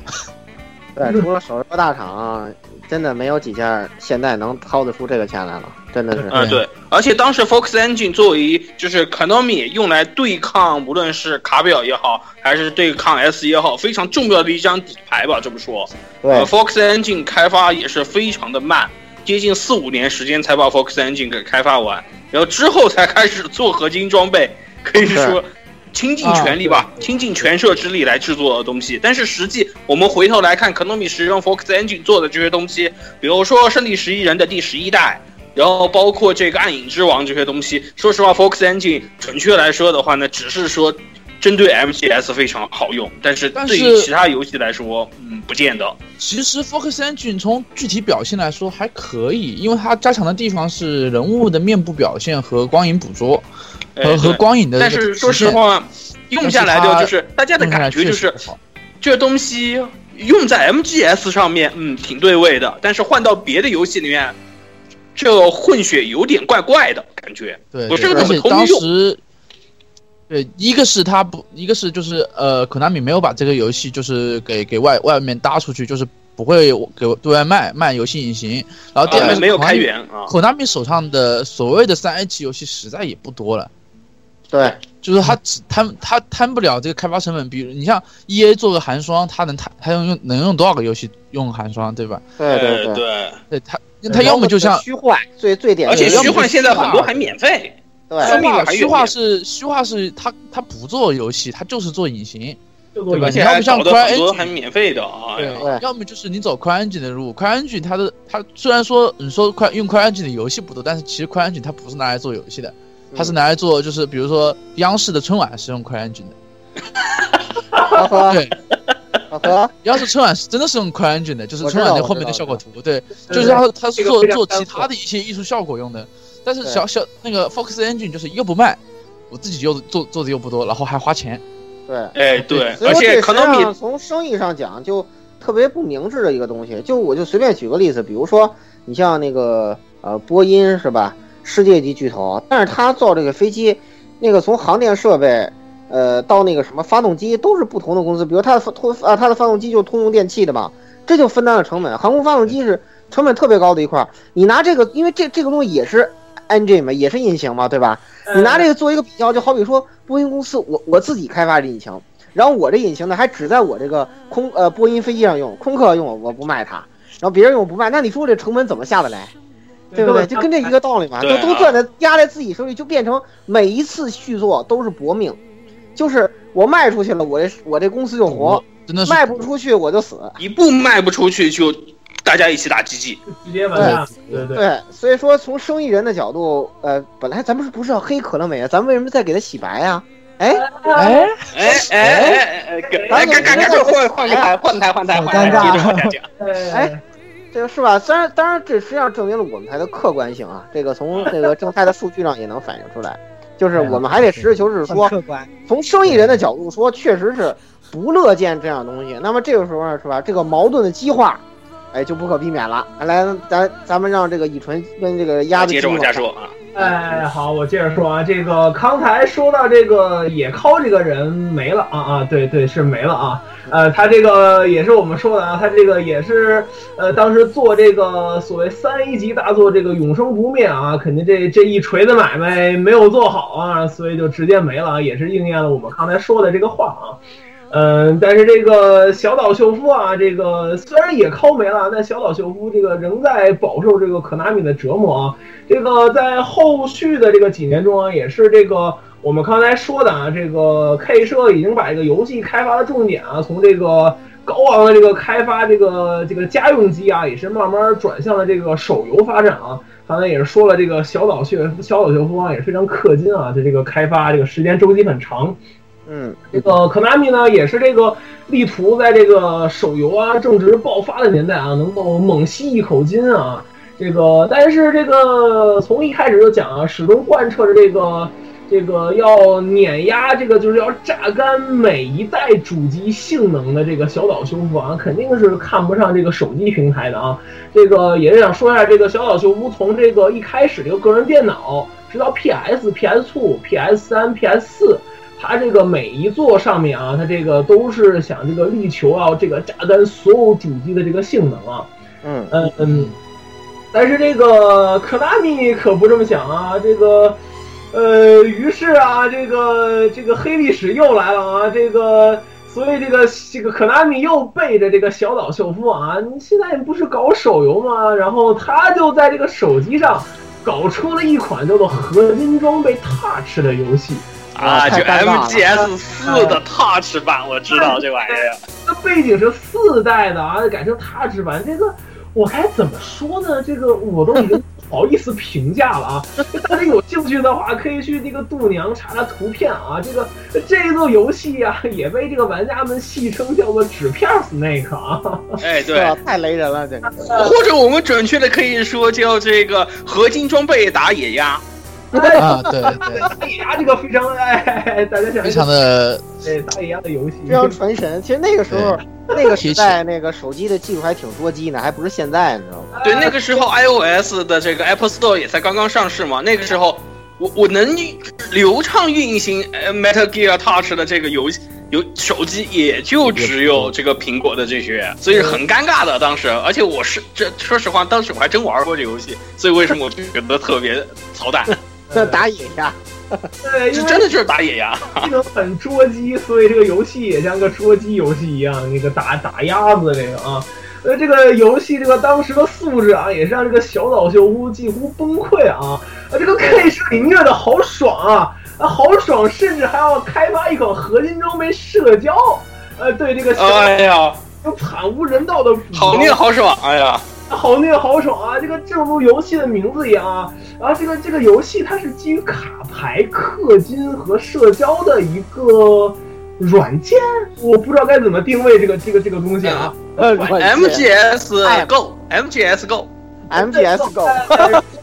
对，除了手游大厂，真的没有几家现在能掏得出这个钱来了，真的是。啊、对，而且当时 Fox Engine 作为就是 Konami 用来对抗无论是卡表也好，还是对抗 S 也好，非常重要的一张底牌吧，这么说。对呃，Fox Engine 开发也是非常的慢，接近四五年时间才把 Fox Engine 给开发完，然后之后才开始做合金装备，可以说倾尽全力吧，倾尽全社之力来制作的东西。但是实际我们回头来看，Konami 使用 Fox Engine 做的这些东西，比如说《胜利十一人》的第十一代。然后包括这个《暗影之王》这些东西，说实话，Fox Engine 准确来说的话呢，只是说针对 MGS 非常好用，但是但对于其他游戏来说，嗯，不见得。其实 Focus Engine 从具体表现来说还可以，因为它加强的地方是人物的面部表现和光影捕捉哎和和光影的但是说实话，用下来的就是大家的感觉就是这东西用在 MGS 上面，嗯，挺对位的，但是换到别的游戏里面，这混血有点怪怪的感觉。对，不是对而且当那么通用时，对，一个是他不，一个是就是呃，Konami 没有把这个游戏就是给给外外面搭出去，就是不会给对外卖卖游戏引擎。然后第二个是呃没有开源啊，Konami 手上的所谓的三 A 级游戏实在也不多了，对，就是他只摊他摊不了这个开发成本。比如你像 EA 做个寒霜，他能摊他用用能用多少个游戏用寒霜，对吧？对对呃对，对他他要么就像虚幻，最最典而且型的，虚幻现在很多还免费。对说明了还有虚化是虚化是他他不做游戏，他就是做隐形。对吧而且还你要不像搞得 Cry 很多 Engine 还免费的啊。对要么就是你走 CryEngine 的路，CryEngine 它的它虽然说你说快用 CryEngine 的游戏不多，但是其实 CryEngine 它不是拿来做游戏的，它是拿来做就是比如说央视的春晚是用 CryEngine 的，呵呵对，呵呵，央视春晚是真的是用 CryEngine 的，就是春晚那后面的效果图，对，就是它它是做做其他的一些艺术效果用的，但是小小那个 Fox Engine 就是又不卖，我自己又做做的又不多，然后还花钱，对。哎，对，而且这实际上 Konami 从生意上讲就特别不明智的一个东西。就我就随便举个例子，比如说你像那个呃波音是吧，世界级巨头，但是他造这个飞机，那个从航电设备。呃，到那个什么发动机都是不同的公司，比如它的发通啊，它的发动机就是通用电气的嘛，这就分担了成本。航空发动机是成本特别高的一块儿，你拿这个，因为这这个东西也是 engine 嘛，也是引擎嘛，对吧？你拿这个做一个比较，就好比说波音公司，我我自己开发这引擎，然后我这引擎呢还只在我这个空呃波音飞机上用，空客用我不卖它，然后别人用我不卖，那你说这成本怎么下得来？对不对？就跟这一个道理嘛，就都攥在压在自己手里，就变成每一次续作都是搏命，就是我卖出去了，我这我这公司就活，真的是卖不出去我就死。一步卖不出去就大家一起打 GG。直接完蛋，对对。对，所以说从生意人的角度，呃，本来咱们是不是要黑可乐美啊？咱们为什么再给他洗白啊、哎，哎，哎哎哎哎，赶赶赶赶紧换换个台，换台换台换台，好尴尬接着往下讲。哎这个是吧？虽然当然，这实际上证明了我们台的客观性啊。这个从这个正态的数据上也能反映出来，就是我们还得实事求是说，从生意人的角度说，确实是不乐见这样东西。那么这个时候呢，是吧？这个矛盾的激化，哎，就不可避免了。来，咱咱们让这个乙醇跟这个鸭子接着往下说啊，哎，好，我接着说啊，这个刚才说到这个野尻这个人没了啊啊，对对是没了啊，呃，他这个也是我们说的啊，他这个也是呃当时做这个所谓三 A 级大作这个永生不灭啊，肯定这这一锤子买卖没有做好啊，所以就直接没了啊，也是应验了我们刚才说的这个话啊。嗯，但是这个小岛秀夫啊，这个虽然也抠没了，但小岛秀夫这个仍在饱受这个可纳米的折磨啊。这个在后续的这个几年中啊，也是这个我们刚才说的啊，这个 K 社已经把这个游戏开发的重点啊，从这个高昂的这个开发这个这个家用机啊，也是慢慢转向了这个手游发展啊。刚才也是说了，这个小岛秀小岛秀夫啊也非常氪金啊，在这个开发这个时间周期很长。嗯，这个 Konami 呢，也是这个力图在这个手游啊正值爆发的年代啊，能够猛吸一口金啊。这个，但是这个从一开始就讲啊，始终贯彻着这个这个要碾压这个就是要榨干每一代主机性能的这个小岛修复啊，肯定是看不上这个手机平台的啊。这个也是想说一下，这个小岛修复从这个一开始这个个人电脑，直到 PS、PS Two、PS 三、PS 四。它这个每一座上面啊，它这个都是想这个力求啊，这个榨干所有主机的这个性能啊。嗯嗯嗯。但是这个科纳米可不这么想啊，这个，呃，于是啊，这个这个黑历史又来了啊，这个，所以这个这个科纳米又背着这个小岛秀夫啊，你现在不是搞手游吗？然后他就在这个手机上搞出了一款叫做《合金装备 Touch》的游戏。啊，就 MGS 四的 Touch 版，我知道这玩意儿。这背景是四代的啊，改成 Touch 版，这个我该怎么说呢？这个我都已经不好意思评价了啊。大家有兴趣的话，可以去那个度娘查查图片啊。这个这座游戏啊，也被这个玩家们戏称叫做纸片 Snake 啊。哎，对？太雷人了，这个。或者我们准确的可以说叫这个合金装备打野鸭。啊，对对，打野鸭这个非常哎，大家想非常的对打野鸭的游戏非常传神。其实那个时候，那个时代，那个手机的技术还挺捉鸡呢，还不是现在，你知道吗？对，那个时候 iOS 的这个 Apple Store 也才刚刚上市嘛，那个时候我我能流畅运行呃 Metal Gear Touch 的这个游戏游手机，也就只有这个苹果的这些，所以很尴尬的当时。而且我是这说实话，当时我还真玩过这游戏，所以为什么我觉得特别操蛋？这打野呀，对，这真的就是打野呀。技能很捉鸡，所以这个游戏也像个捉鸡游戏一样，那个打打鸭子这个啊，呃，这个游戏这个当时的素质啊，也是让这个小岛秀夫几乎崩溃啊，啊，这个 K 是里虐的好爽啊，啊，好爽，甚至还要开发一款合金装备社交，呃，对这个小哎呀，有惨无人道的好虐好爽！哎呀，好虐好爽啊！这个正如游戏的名字一样啊，然后这个这个游戏它是基于卡牌氪金和社交的一个软件，我不知道该怎么定位这个这个这个东西啊。呃 MGS Go，MGS Go，MGS Go，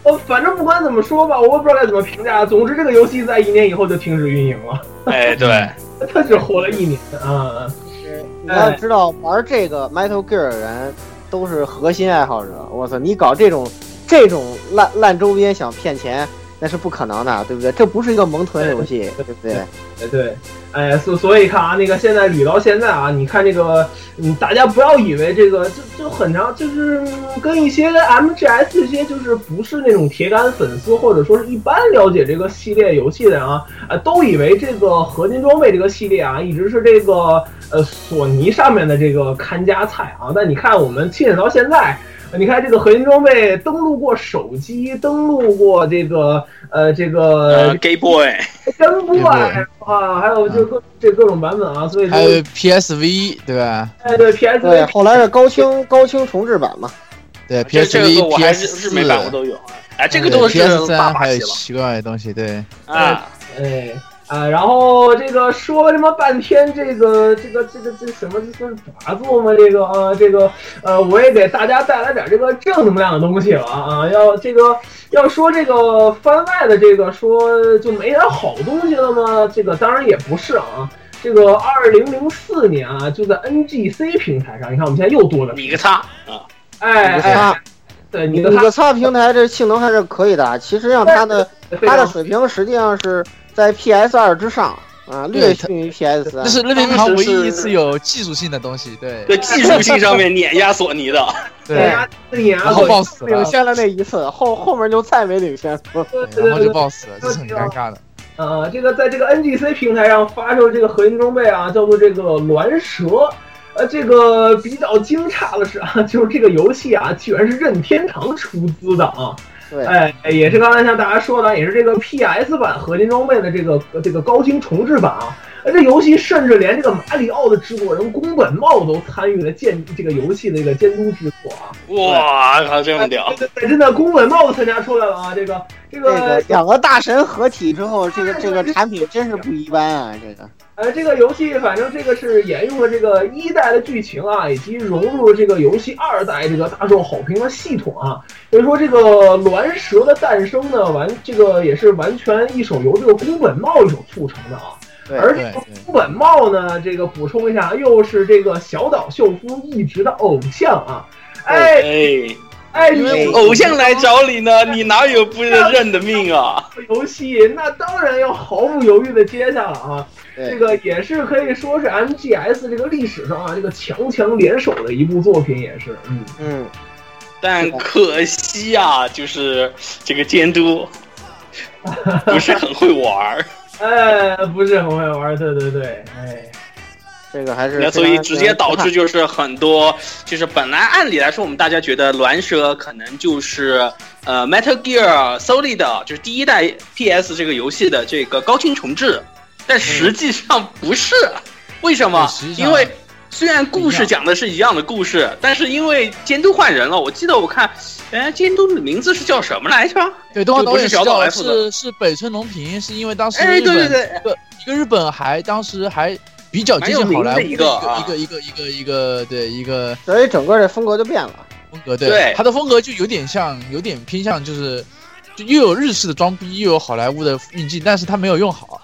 我反正不管怎么说吧，我也不知道该怎么评价。总之，这个游戏在一年以后就停止运营了，哎，对，它只活了一年啊。你要知道，玩这个 Metal Gear 的人都是核心爱好者。我操，你搞这种这种烂烂周边想骗钱，那是不可能的，对不对？这不是一个萌豚游戏，对不对？哎对，哎，所所以看啊，那个现在捋到现在啊，你看这个，嗯，大家不要以为这个就就很长，就是嗯跟一些 MGS 这些就是不是那种铁杆粉丝，或者说是一般了解这个系列游戏的人啊，呃，都以为这个合金装备这个系列啊，一直是这个呃索尼上面的这个看家菜啊。但你看我们亲眼到现在。你看这个核心装备登录过手机，登录过这个呃这个呃，Gay Boy，真 boy 啊，还有就各这各种版本啊，所以还有 PSV 对吧？哎对 PSV，对，后来是高清高清重置版嘛，对这这个 PSV、我还是 PS 日美版我都有啊，哎，这个对都是 PS 大三还有奇怪的东西，对，啊。哎啊，然后这个说了这么半天，这个这个这个这什么这是法做吗？这个啊，这个呃，我也给大家带来点这个正能量的东西了啊！要这个要说这个番外的这个说就没点好东西了吗？这个当然也不是啊。这个二零零四年啊，就在 NGC 平台上，你看我们现在又多了，你个叉啊！哎你个擦哎，对你的你个擦平台这性能还是可以的，其实上它的它的水平实际上是在 PS 二之上啊，略逊于 PS 三这。是任天堂唯一一次有技术性的东西，对对技术性上面碾压索尼的，对，对呀，然后爆死了，领先了那一次，后后面就再没领先过。对然后就爆死了，这是很尴尬的。呃，这个在这个 NGC 平台上发售这个核心装备啊，叫做这个鸾蛇。呃，这个比较惊诧的是啊，就是这个游戏啊，居然是任天堂出资的啊。对，哎，也是刚才像大家说的，也是这个 PS 版合金装备的这个这个高清重置版啊。呃，这游戏甚至连这个马里奥的制作人宫本茂都参与了监这个游戏的这个监督制作啊。哇靠，这么屌！对对，真的宫本茂都参加出来了啊！这个这这个个两个大神合体之后，这个这个产品真是不一般啊！这个呃，这个游戏反正这个是沿用了这个一代的剧情啊，以及融入了这个游戏二代这个大受好评的系统啊。所以说这个孪蛇的诞生呢，完这个也是完全一手由这个宫本茂一手促成的啊。对而这个宫本茂呢，这个补充一下，又是这个小岛秀夫一直的偶像啊。哎哎，哎，你偶像来找你呢，你哪有不认的命啊？游戏，那当然要毫不犹豫的接下了啊。这个也是可以说是 MGS 这个历史上啊，这个强强联手的一部作品，也是，嗯，嗯，但可惜啊，就是这个监督不是很会玩儿，哎，不是很会玩儿，对对对，哎，这个还是那所以直接导致就是很多，就是本来按理来说，我们大家觉得孪蛇可能就是呃 Metal Gear Solid 就是第一代 PS 这个游戏的这个高清重置，但实际上不是，为什么因为虽然故事讲的是一样的故事，但是因为监督换人了，我记得我看，哎，监督的名字是叫什么来着？对，动画导演是小岛来是是北村隆平，是因为当时哎，对对对，一个一个日本还当时还比较接近好莱坞的一蛮有名的一个。一个一个一个对一个所以整个的风格就变了。风格，对对。他的风格就有点像，有点偏向就是。就又有日式的装逼，又有好莱坞的运镜，但是他没有用好，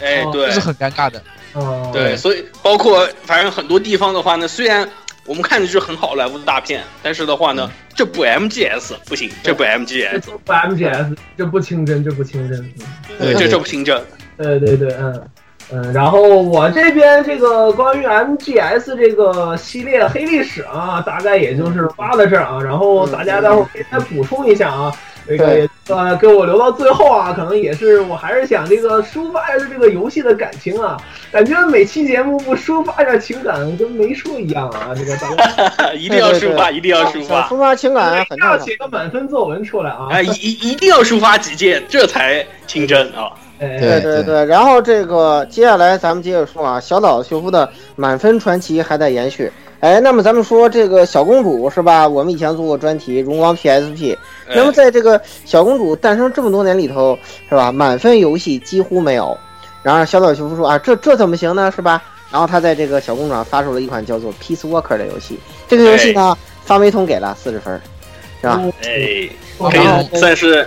哎，对。这是，很尴尬的。哦，对，所以包括反正很多地方的话呢，虽然我们看着是很好莱坞的大片，但是的话呢，这不 MGS 不行，这不 MGS，这不 MGS，这不清真，这不清真，嗯对这这不清真。对对对，嗯嗯，然后我这边这个关于 MGS 这个系列黑历史啊，大概也就是发到这儿啊，然后大家待会儿可以再补充一下啊。这个也呃，给我留到最后啊，可能也是我还是想这个抒发一下这个游戏的感情啊，感觉每期节目不抒发一下情感跟没说一样啊，这个大家 一定要抒发，一定要抒发抒发情感要常。写个满分作文出来啊。哎！一一一定要抒发几件，这才清真啊！哎对对对，然后这个接下来咱们接着说啊，小岛秀夫的满分传奇还在延续。哎，那么咱们说这个小公主是吧？我们以前做过专题荣光 PSP，那么哎在这个小公主诞生这么多年里头，是吧？满分游戏几乎没有。然后小岛秀夫说啊，这这怎么行呢？是吧？然后他在这个小公主上发售了一款叫做 Peace Walker 的游戏，这个游戏呢，发霉通给了四十分，是吧？哎，哦可以算是。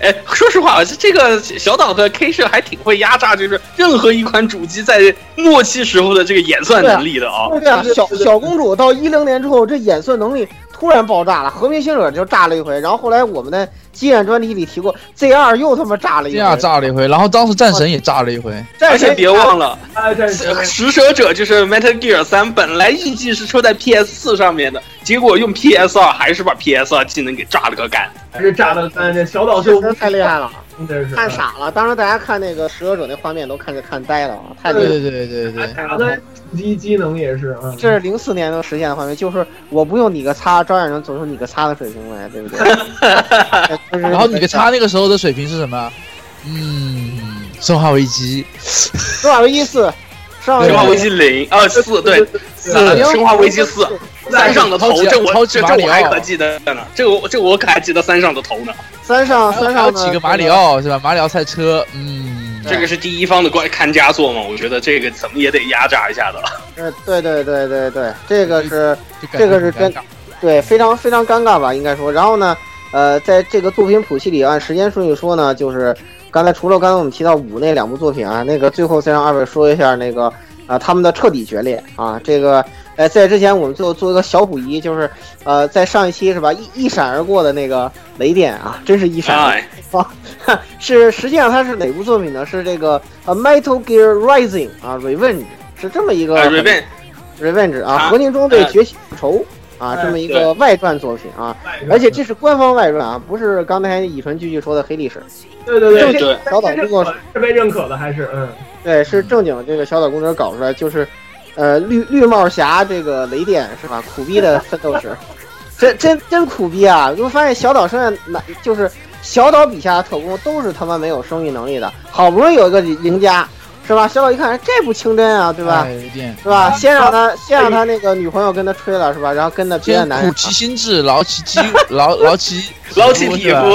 哎，说实话，这个小岛和 K 社还挺会压榨，就是任何一款主机在末期时候的这个演算能力的啊。对啊，小小公主到一零年之后，这演算能力突然爆炸了，和平行者就炸了一回，然后后来我们的激战专题里提过，Z 二又他妈炸了一回，，Z 二炸了一回，然后当时战神也炸了一回，战神别忘了，啊，战神。食蛇者就是 Metal Gear 三，本来预计是出在 PS 四上面的，结果用 PS 二还是把 PS 二技能给炸了个干。还是炸的，干，这小岛秀太厉害了，真是看傻了。当时大家看那个食蛇者那画面都看着看呆了啊，太厉害了。对对对对对，打的机机能也是，啊，这是零四年能实现的画面，就是我不用你个擦，照样能走出你个擦的水平来，对不对？然后你个擦那个时候的水平是什么？嗯，生化危机，生化危机四，生化生化危危机零啊四对四生化危机四三上的头这我这这我还可记得呢，这个我这我可还记得三上的头呢。三上三还有上几个马里奥是吧？马里奥赛车，嗯，这个是第一方的怪看家作嘛，我觉得这个怎么也得压榨一下的。呃，对对对对对，这个是这个是真对非常非常尴尬吧，应该说。然后呢，呃，在这个作品谱系里，按时间顺序说呢，就是刚才除了刚才我们提到五那两部作品啊，那个最后再让二位说一下那个啊他们的彻底决裂啊，这个。呃，在之前我们做做一个小补遗，就是，呃，在上一期是吧，一一闪而过的那个雷电啊，真是一闪而哎，过，是实际上它是哪部作品呢？是这个呃《Metal Gear Rising》啊，《Revenge》是这么一个呃，Revenge Revenge 啊，啊合金装备呃崛起复仇啊，哎这么一个外传作品啊，而且这是官方外传啊，不是刚才以纯句句说的黑历史，对对对，对对。小岛工作室是被认可的，还是嗯，对，是正经这个小岛工作者搞出来，就是，呃，绿绿帽侠这个雷电是吧？苦逼的奋斗史，真真真苦逼啊！你会发现小岛身上哪就是小岛笔下的特工都是他妈没有生育能力的，好不容易有一个赢家是吧？小宝一看哎这不清真啊，对吧？哎有点是吧？先让他先让他那个女朋友跟他吹了是吧？然后跟着别的男人苦其心志，劳其筋，劳 劳其捞起皮是吧肤，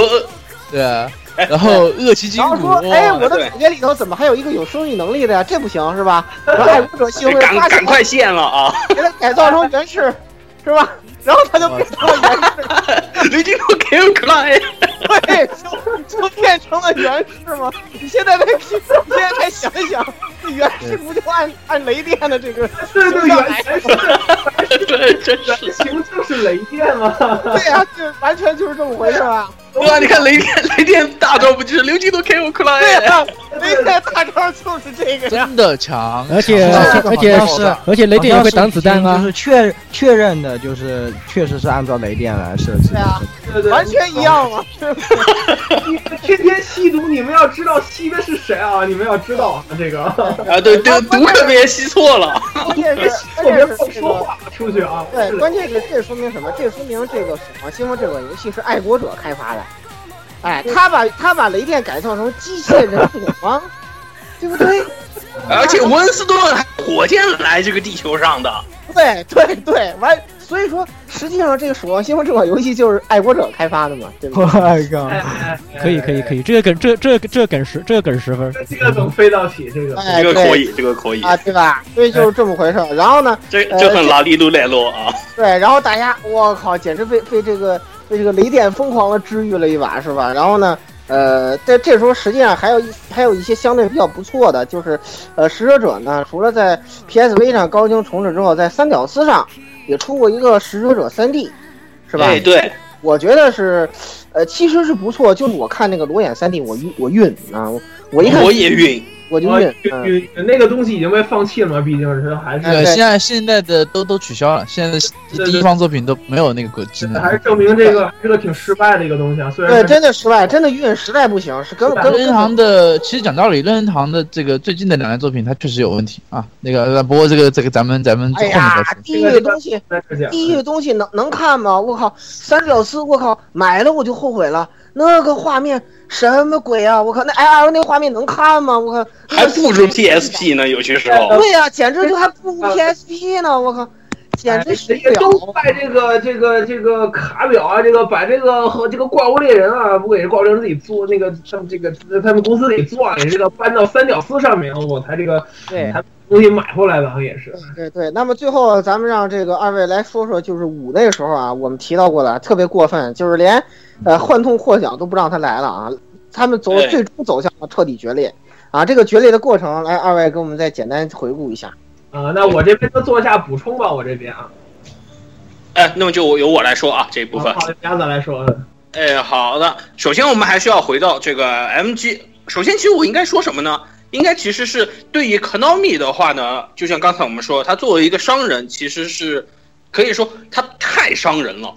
对啊，然后饿其筋然后骨说，，哎，我的对主角里头怎么还有一个有生育能力的呀？这不行是吧？然后爱国者协 会赶赶快现了啊！给他改造成原始，是吧？然后他就变成了原氏，雷霆都给我来，对，就就变成了原氏吗？你现在再你现在再想一想，这原氏不就按按雷电的这个对对原氏对，真是。型就是雷电嘛，对呀、这完全就是这么回事啊！对啊，你看雷电，雷电大招不就是刘金都给我过来？对呀、雷电大招就是这个呀。真的强，而且而且是而且雷电也会挡子弹啊就，是确确认的，就是确实是按照雷电来设计的。对啊，对对，完全一样嘛？你们天天吸毒，你们要知道吸的是谁啊？你们要知道啊，这个啊，对，对毒可别吸错了。别不关键是这个。说话出去啊。对，关键是这说明什么？这说明这个《守望先锋》这款游戏是爱国者开发的，哎，他把他把雷电改造成机械人种吗？对不对？而且温斯顿还火箭来这个地球上的，对对对，完，所以说实际上这个《守望先锋》这款游戏就是爱国者开发的嘛，对吧我？靠！可以可以可以，这个梗这这这个梗十这个梗十分，这个梗飞到起，这个这个可以，这个可以，啊，对吧？所以就是这么回事。然后呢，这这很拉力路来咯啊！对，然后大家，我靠，简直被被这个被这个雷电疯狂的治愈了一把，是吧？然后呢，呃，在这时候实际上还有一还有一些相对比较不错的，就是呃，使者者呢，除了在 PSV 上高清重置之后，在三屌丝上也出过一个使者者三 D，是吧？哎，对，我觉得是，呃，其实是不错。就是我看那个裸眼三 D，我晕我晕啊，我一看我也晕。我我就晕，嗯，晕那个东西已经被放弃了嘛，毕竟是还是对，现在现在的都都取消了，现在的第一方作品都没有那个技能。还是证明这个是个挺失败的一个东西啊。虽然对，真的失败，真的晕，实在不行，是跟跟任天堂的，其实讲道理，任天堂的这个最近的两件作品，它确实有问题啊。那个，呃不过这个这个咱们咱们后哎面再呀说，。地狱的东西。地狱的东西能能看吗？我靠，三屌丝，我靠，买了我就后悔了。那个画面什么鬼啊！我靠，那 L 那画面能看吗？我靠，还不如 PSP 呢，有些时候。对呀、简直就还不如 PSP 呢！我靠，简直受人家不了。都怪这个这个这个卡表啊，这个把这个和这个怪物猎人啊，不给怪物猎人自己做那个他们这个他们公司里做啊，给这个搬到三角丝上面，我才这个对才东西买回来的，也是。对对，那么最后咱们让这个二位来说说，就是五那个时候啊，我们提到过的特别过分，就是连呃幻痛获奖都不让他来了啊，他们走最终走向了彻底决裂啊。这个决裂的过程，来二位给我们再简单回顾一下。啊、那我这边就做一下补充吧，我这边啊，哎，那么就由我来说啊这一部分。好的，鸭子来说，哎，好的。首先，我们还是要回到这个 MG。首先，其实我应该说什么呢？应该其实是对于 Konami 的话呢，就像刚才我们说，他作为一个商人，其实是可以说他太伤人了。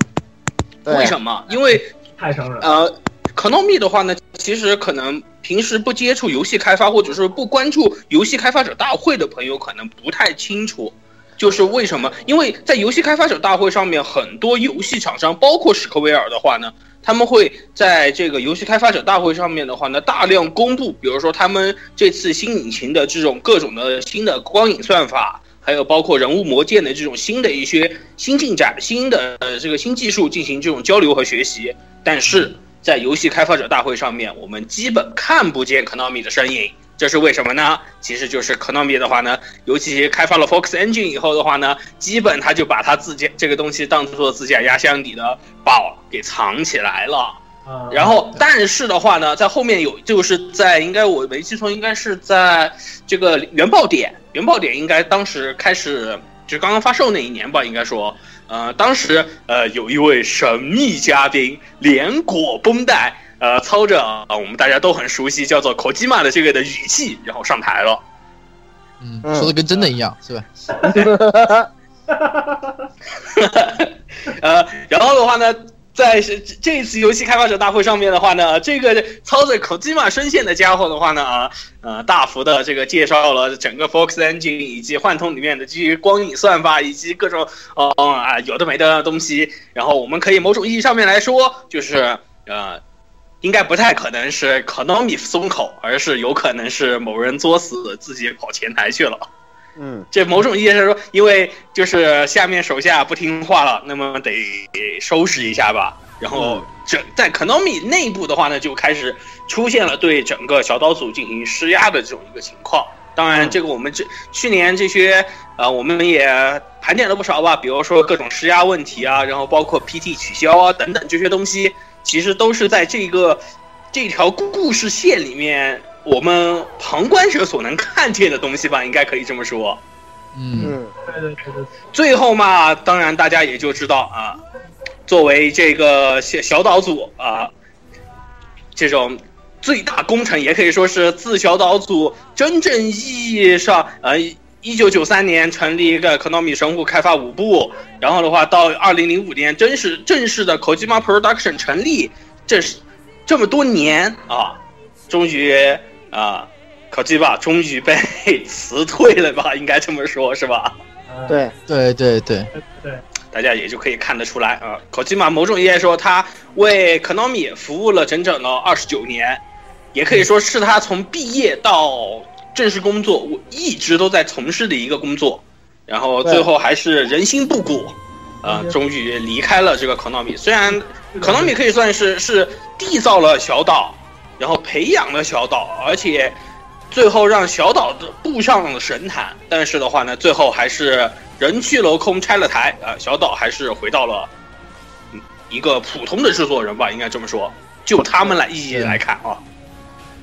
为什么？因为太伤人。呃，Konami 的话呢，其实可能平时不接触游戏开发，或者是不关注游戏开发者大会的朋友，可能不太清楚。就是为什么？因为在游戏开发者大会上面，很多游戏厂商，包括史克威尔的话呢，他们会在这个游戏开发者大会上面的话呢，大量公布，比如说他们这次新引擎的这种各种的新的光影算法，还有包括人物魔剑的这种新的一些新进展、新的呃这个新技术进行这种交流和学习。但是在游戏开发者大会上面，我们基本看不见 Konami 的身影。这是为什么呢？其实就是 Konami 的话呢，尤其开发了 Fox Engine 以后的话呢，基本他就把他自己这个东西当做自己压箱底的宝给藏起来了。啊然后，但是的话呢，在后面有就是在应该我没记错，应该是在这个原爆点，原爆点应该当时开始就刚刚发售那一年吧，应该说，呃，当时呃有一位神秘嘉宾连裹绷带，呃，操着啊、我们大家都很熟悉叫做 Kojima 的这个的语气，然后上台了。嗯，嗯说的跟真的一样，是吧？呃，然后的话呢，在这这一次游戏开发者大会上面的话呢，这个操着口 o 马声线的家伙的话呢，啊，呃，大幅的这个介绍了整个 Fox Engine 以及幻通里面的基于光影算法以及各种哦、啊有的没的东西。然后我们可以某种意义上面来说，就是呃。应该不太可能是 Konami 松口，而是有可能是某人作死，自己跑前台去了。嗯，这某种意义上说，因为就是下面手下不听话了，那么得收拾一下吧。然后整在 Konami 内部的话呢，就开始出现了对整个小岛组进行施压的这种一个情况。当然，这个我们这去年这些呃，我们也盘点了不少吧，比如说各种施压问题啊，然后包括 PT 取消啊等等这些东西，其实都是在这个这条故事线里面，我们旁观者所能看见的东西吧，应该可以这么说。嗯，嗯，对对对对，最后嘛，当然大家也就知道啊，作为这个小小岛组啊，这种最大工程，也可以说是自小岛组真正意义上，呃，一九九三年成立一个 Konami 神户开发五部，然后的话到二零零五年正式正式的 Kojima Production 成立，这是这么多年啊，终于啊。Kojima 终于被 辞退了吧？应该这么说，是吧？呃对，对对对，对，大家也就可以看得出来啊，Kojima 某种意义来说，他为 Konami 服务了整整的二十九年，也可以说是他从毕业到正式工作，我一直都在从事的一个工作，然后最后还是人心不古，啊、嗯终于离开了这个 Konami。虽然 Konami 可以算是是缔造了小岛，然后培养了小岛，而且最后让小岛的步上了神坛，但是的话呢，最后还是人去楼空拆了台，啊、小岛还是回到了嗯一个普通的制作人吧，应该这么说。就他们来意义来看啊，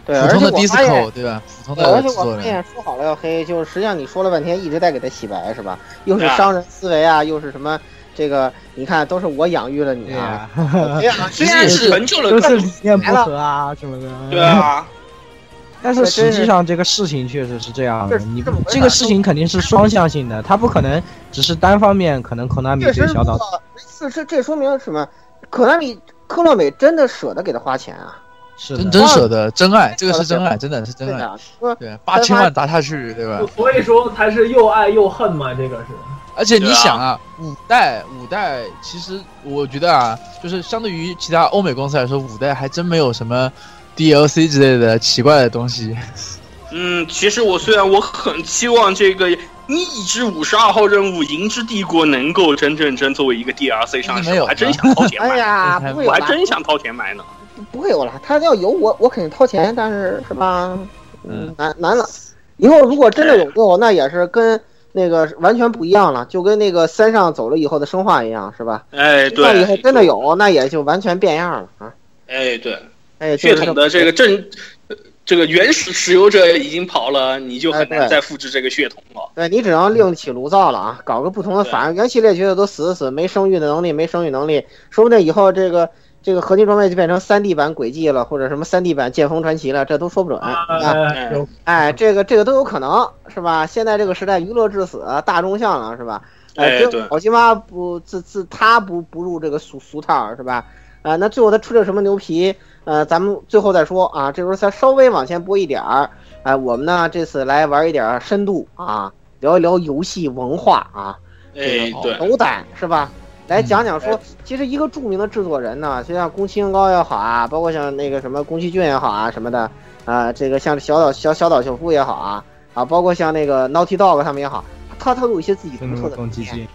对，普通的而且我发 disco 现，对吧？普通的制作人，且我发现说好了要黑，就是实际上你说了半天一直在给他洗白是吧？又是啊商人思维啊，又是什么这个？你看都是我养育了你对啊呀，，这样实际上是成就了都是更理念不合啊什么的。对啊，但是实际上这个事情确实是这样的，你这个事情肯定是双向性的，他不可能只是单方面，可能 Konami 确实对小岛是是这说明什么？可纳米科乐美真的舍得给他花钱啊？是真真舍得，真爱，这个是真爱，真的是真爱。对，八千万砸下去，对吧？所以说才是又爱又恨嘛，这个是。而且你想啊，五代五代其实我觉得啊，就是相对于其他欧美公司来说，五代还真没有什么 DLC 之类的奇怪的东西。嗯，其实我虽然我很期望这个《逆之五十二号任务：银之帝国》能够真正真作为一个 DLC 上市，没有我还真想掏钱买，哎呀，不会有啦，还真想掏钱买呢。不会有了。他要有我，我肯定掏钱，但是是吧？嗯，难难了。以后如果真的有用，那也是跟那个完全不一样了，就跟那个三上走了以后的生化一样，是吧？哎，那以后对，真的有，那也就完全变样了啊！哎对，哎，血统的这个正，呃这个原始持有者已经跑了，你就很难再复制这个血统了。对你只能另起炉灶了啊，搞个不同的法案。原系列角色都死死死，没生育的能力，没生育能力，说不定以后这个这个合金装备就变成三 D 版轨迹了，或者什么三 D 版剑锋传奇了，这都说不准啊。哎，这个这个都有可能是吧？现在这个时代娱乐至死，大众向了是吧？哎对老鸡妈不自自他不不入这个俗俗套是吧？啊、那最后他出了什么牛皮？呃，咱们最后再说啊。这时候再稍微往前拨一点儿，哎、我们呢这次来玩一点儿深度啊，聊一聊游戏文化啊。哎，对，斗胆是吧？来讲讲说哎，其实一个著名的制作人呢，就像宫崎英高也好啊，包括像那个什么宫崎骏也好啊什么的，啊、这个像小岛小小岛秀夫也好啊，啊，包括像那个 Naughty Dog 他们也好，他他都有一些自己独特的理念，骏，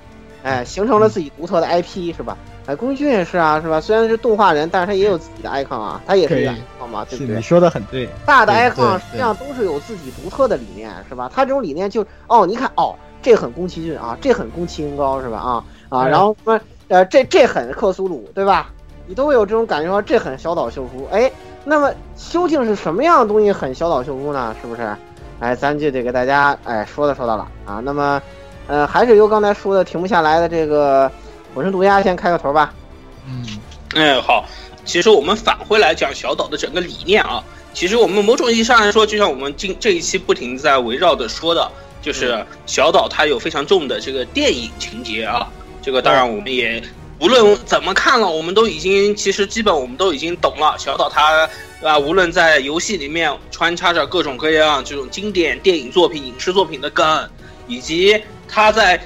哎，形成了自己独特的 IP 是吧？哎，宫崎骏也是啊，是吧？虽然是动画人，但是他也有自己的 icon 啊，他也是一个 icon 嘛，对不对你？说的很对，大的 icon 实际上都是有自己独特的理念，是吧？他这种理念就哦，你看哦，这很宫崎骏啊，这很宫崎英高是吧？啊啊，然后什么呃，这这很克苏鲁对吧？你都会有这种感觉说这很小岛秀夫，哎，那么究竟是什么样的东西很小岛秀夫呢？是不是？哎，咱就得给大家哎说道说道了啊。那么呃，还是由刚才说的停不下来的这个火神毒鸦先开个头吧。嗯，哎，好，其实我们返回来讲小岛的整个理念啊，其实我们某种意义上来说，就像我们今这一期不停在围绕着说的，就是小岛它有非常重的这个电影情节啊，这个当然我们也无论怎么看了，我们都已经其实基本我们都已经懂了，小岛它啊，无论在游戏里面穿插着各种各样这种经典电影作品、影视作品的梗，以及它在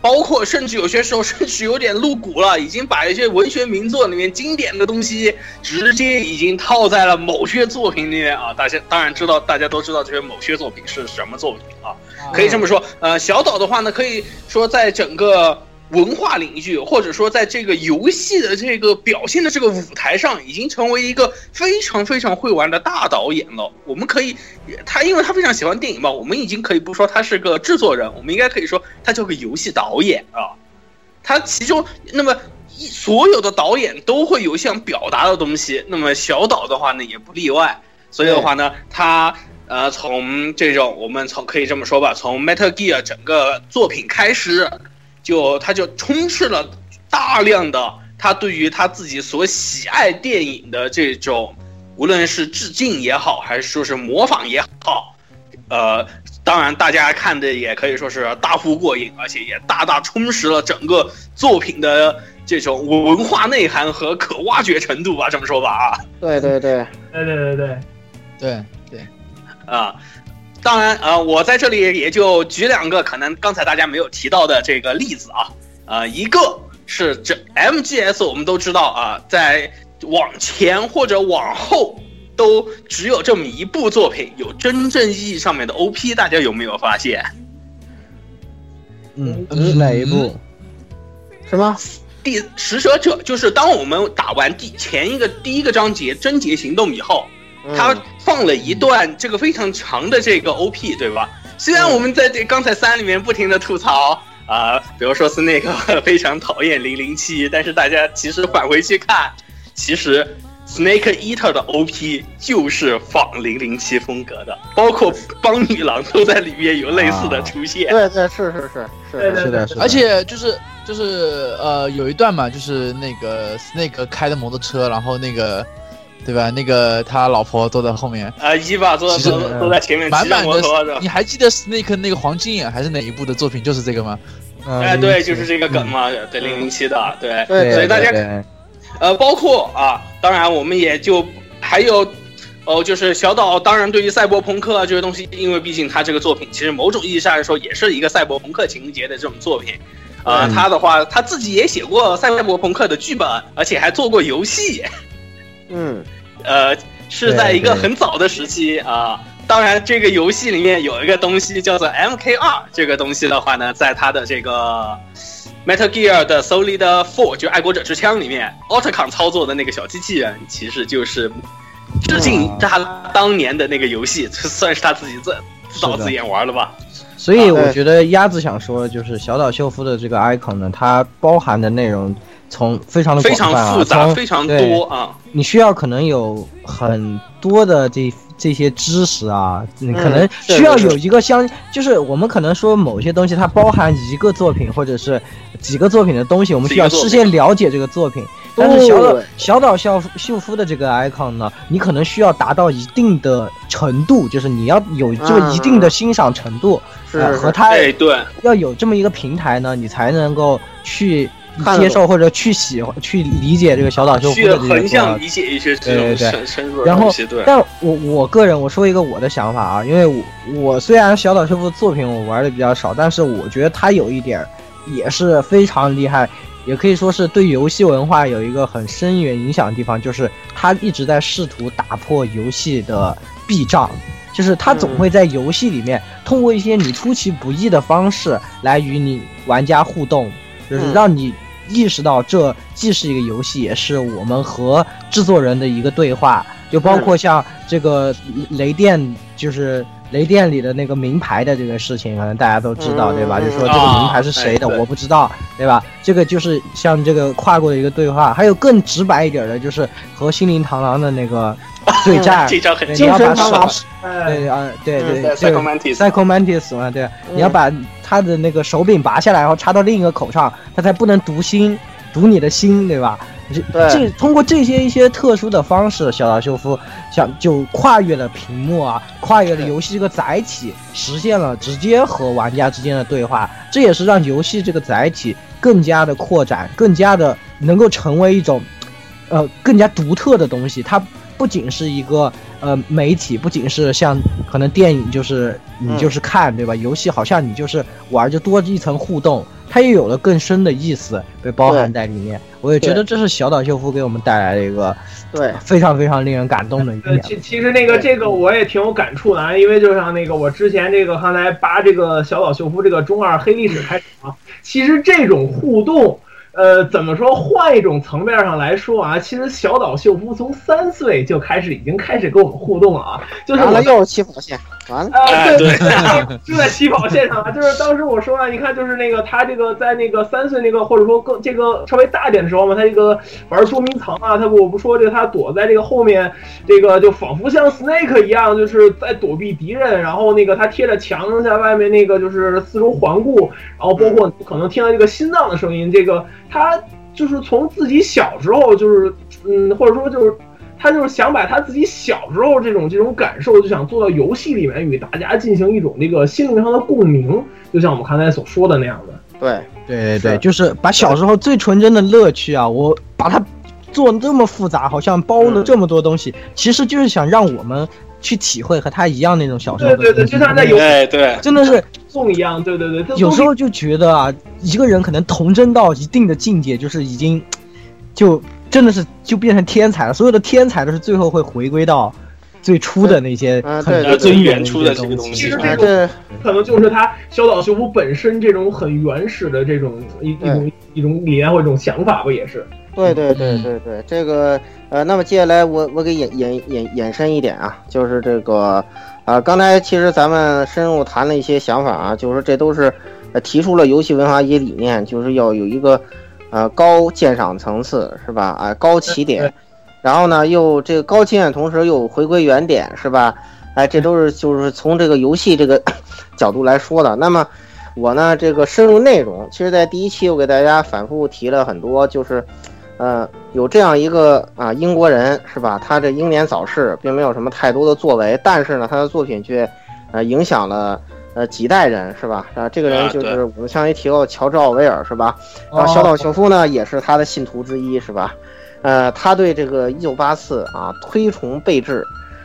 包括甚至有些时候甚至有点露骨了，已经把一些文学名作里面经典的东西直接已经套在了某些作品里面啊！大家当然知道，大家都知道这些某些作品是什么作品啊。可以这么说，呃，小岛的话呢，可以说在整个文化领域，或者说在这个游戏的这个表现的这个舞台上，已经成为一个非常非常会玩的大导演了。我们可以，他因为他非常喜欢电影嘛，我们已经可以不说他是个制作人，我们应该可以说他叫个游戏导演啊。他其中那么一所有的导演都会有想表达的东西，那么小岛的话呢也不例外。所以的话呢，他呃从这种我们从可以这么说吧，从 Metal Gear 整个作品开始，就他就充斥了大量的他对于他自己所喜爱电影的这种，无论是致敬也好，还是说是模仿也好，呃，当然大家看的也可以说是大呼过瘾，而且也大大充实了整个作品的这种文化内涵和可挖掘程度吧，这么说吧啊。对对对，对对对对，对。对，啊，当然啊、呃我在这里也就举两个可能刚才大家没有提到的这个例子啊，呃，一个是这 MGS 我们都知道啊，在往前或者往后都只有这么一部作品有真正意义上面的 OP，大家有没有发现？嗯，是哪一部？什么？第使者者就是当我们打完第前一个第一个章节贞洁行动以后，嗯他放了一段这个非常长的这个 OP，对吧？虽然我们在这刚才三里面不停的吐槽啊、比如说是那个 非常讨厌零零七，但是大家其实返回去看，其实 Snake Eater 的 OP 就是仿零零七风格的，包括邦女郎都在里面有类似的出现。对对是是是。是是的，是的，而且就是就是呃，有一段嘛，就是那个 Snake 开的摩托车，然后那个对吧？那个他老婆坐在后面，啊，伊娃坐其实坐坐在前面满满摩托的，你还记得 Snake 那个黄金眼还是哪一部的作品？就是这个吗？哎，对，就是这个梗嘛，对零零七的，对，对所以大家呃，包括啊，当然我们也就还有。哦，就是小岛，当然对于赛博朋克啊这些东西，因为毕竟他这个作品其实某种意义上来说也是一个赛博朋克情节的这种作品，啊、嗯他的话他自己也写过赛博朋克的剧本，而且还做过游戏，嗯呃，是在一个很早的时期啊。当然，这个游戏里面有一个东西叫做 MK 二，这个东西的话呢，在它的这个 Metal Gear 的 Solid Four 就爱国者之枪里面，奥特康操作的那个小机器人，其实就是致敬他当年的那个游戏，算是他自己自自导自演玩了吧？所以我觉得鸭子想说，就是小岛秀夫的这个 icon 呢，它包含的内容从非常的非广泛啊，常复杂，非常多啊。你需要可能有很多的这这些知识啊，你嗯可能需要有一个相，就是我们可能说某些东西它包含一个作品或者是几个作品的东西，我们需要事先了解这个作品。但是小岛小岛秀夫秀夫的这个 icon 呢，你可能需要达到一定的程度，就是你要有这个一定的欣赏程度，是和他哎，对，要有这么一个平台呢，你才能够去接受或者去喜欢、去理解这个小岛秀夫去的这个作横向品。理解一些这种对对对深深入的然后但我我个人我说一个我的想法啊，因为我我虽然小岛秀夫的作品我玩的比较少，但是我觉得他有一点也是非常厉害，也可以说是对游戏文化有一个很深远影响的地方，就是他一直在试图打破游戏的壁障。就是他总会在游戏里面通过一些你出其不意的方式来与你玩家互动，就是嗯让你意识到这既是一个游戏，也是我们和制作人的一个对话。就包括像这个雷电，就是雷电里的那个名牌的这个事情，可能大家都知道，嗯对吧？嗯就说这个名牌是谁的，我不知道，对吧？这个就是像这个跨过的一个对话，还有更直白一点的，就是和心灵螳螂的那个 对战。这张很你要把精神螳螂手，哎，对啊，对嗯对，Psycho 这个 Mantis Psycho Mantis 嘛，对，你要嗯把他的那个手柄拔下来，然后插到另一个口上，他才不能读心，读你的心，对吧？这对这通过这些一些特殊的方式，小岛秀夫想就跨越了屏幕啊，跨越了游戏这个载体，实现了直接和玩家之间的对话。这也是让游戏这个载体更加的扩展，更加的能够成为一种，呃，更加独特的东西。它不仅是一个呃媒体，不仅是像可能电影就是你嗯就是看、对吧？游戏好像你就是玩，就多一层互动，它也有了更深的意思被包含在里面。我也觉得这是小岛秀夫给我们带来的一个对，非常非常令人感动的一呃，点。其其实那个这个我也挺有感触的啊，因为就像那个我之前这个刚才扒这个小岛秀夫这个中二黑历史开始啊，其实这种互动。呃，怎么说？换一种层面上来说啊，其实小岛秀夫从三岁就开始已经开始跟我们互动了啊，就是我完了又是起跑线，完了，啊，对对，就在起跑线上啊，就是当时我说啊，你看，就是那个他这个在那个三岁那个或者说更这个稍微大一点的时候嘛，他这个玩捉迷藏啊，他我不说这个他躲在这个后面，这个就仿佛像 Snake 一样，就是在躲避敌人，然后那个他贴着墙在外面那个就是四周环顾，然后包括可能听到这个心脏的声音，这个他就是从自己小时候就是嗯，或者说就是。他就是想把他自己小时候这种这种感受，就想做到游戏里面与大家进行一种那个心灵上的共鸣，就像我们刚才所说的那样的。对，对对，就是把小时候最纯真的乐趣啊，我把它做得这么复杂，好像包了这么多东西，其实就是想让我们去体会和他一样那种小时候的对对对就像在游哎，对，真的是送一样，对对对，有时候就觉得啊，一个人可能童真到一定的境界，就是已经就真的是就变成天才了。所有的天才都是最后会回归到最初的那些嗯很对对最根源原初的一些东西这个东西。哎，其实这种可能就是他小岛秀夫本身这种很原始的这种一一种一种理念或者一种想法吧，也是。对对对对对，这个呃，那么接下来我我给引引引延伸一点啊，就是这个啊、刚才其实咱们深入谈了一些想法啊，就是这都是呃提出了游戏文化一些理念，就是要有一个呃高鉴赏层次是吧？啊、高起点，然后呢又这个高起点同时又回归原点是吧？哎，这都是就是从这个游戏这个 角度来说的。那么我呢这个深入内容，其实在第一期我给大家反复提了很多，就是。呃，有这样一个啊英国人是吧？他这英年早逝，并没有什么太多的作为，但是呢，他的作品却呃影响了呃几代人是吧？啊，这个人就是我们上一提到乔治奥威尔是吧？然后，小岛秀夫呢也是他的信徒之一是吧？呃，他对这个一九八四啊推崇备至，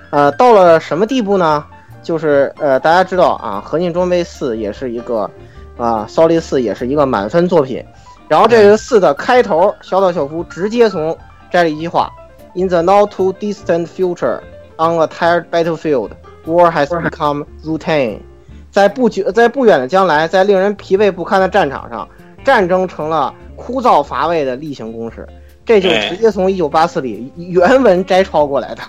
呃，到了什么地步呢？就是呃，大家知道啊，合金装备四也是一个啊，骚力四也是一个满分作品。然后这个四的开头，小岛秀夫直接从摘了一句话：“In the not too distant future, on a tired battlefield, war has become routine。”在不久，在不远的将来，在令人疲惫不堪的战场上，战争成了枯燥乏味的例行公事。这就直接从一九八四里原文摘抄过来的。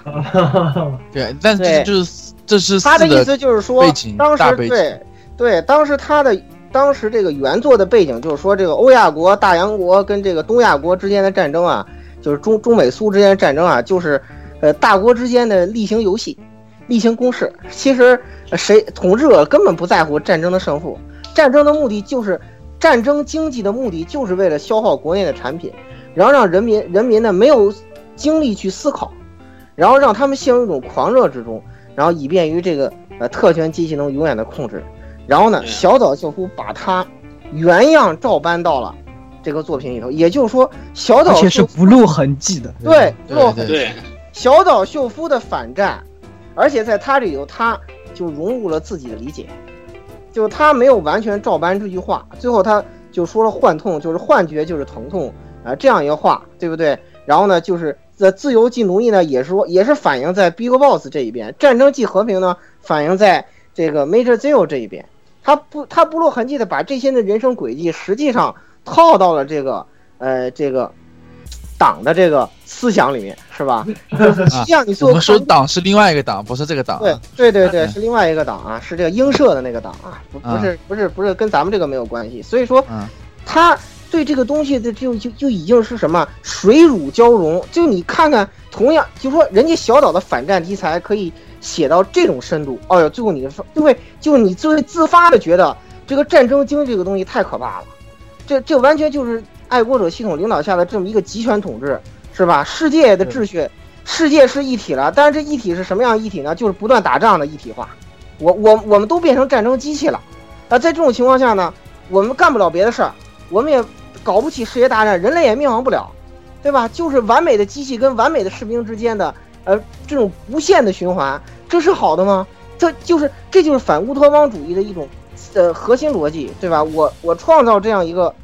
对，但对这就是这是他的意思就是说，当时对对，当时他的当时这个原作的背景就是说，这个欧亚国、大洋国跟这个东亚国之间的战争啊，就是中中美苏之间的战争啊，就是呃大国之间的例行游戏。例行公事。其实谁统治者根本不在乎战争的胜负，战争的目的就是战争经济的目的就是为了消耗国内的产品，然后让人民人民呢没有精力去思考，然后让他们陷入一种狂热之中，然后以便于这个呃特权机器能永远的控制。然后呢，小岛秀夫把它原样照搬到了这个作品里头，也就是说，小岛而且是不露痕迹的。对对落对对，小岛秀夫的反战，而且在他里头，他就融入了自己的理解，就他没有完全照搬这句话，最后他就说了幻痛就是幻觉就是疼痛。啊、这样一个话，对不对？然后呢，就是呃自由即奴役呢，也是说也是反映在 Big Boss 这一边，战争即和平呢反映在这个 Major Zero 这一边，他不他不露痕迹的把这些的人生轨迹实际上套到了这个呃这个党的这个思想里面，是吧？实际上你最后我们说党是另外一个党，不是这个党对啊。对对对，是另外一个党啊，是这个英社的那个党啊，不不是不是不是跟咱们这个没有关系。所以说嗯，他对这个东西的就就就已经是什么水乳交融。就你看看，同样就说人家小岛的反战题材可以写到这种深度，哎呦，最后你就会就你就会自发的觉得这个战争经这个东西太可怕了，这这完全就是爱国者系统领导下的这么一个集权统治，是吧？世界的秩序。世界是一体了，但是这一体是什么样一体呢？就是不断打仗的一体化。我我我们都变成战争机器了，啊，在这种情况下呢，我们干不了别的事儿，我们也搞不起世界大战，人类也灭亡不了，对吧？就是完美的机器跟完美的士兵之间的呃这种无限的循环，这是好的吗？这就是这就是反乌托邦主义的一种呃核心逻辑，对吧？我我创造这样一个，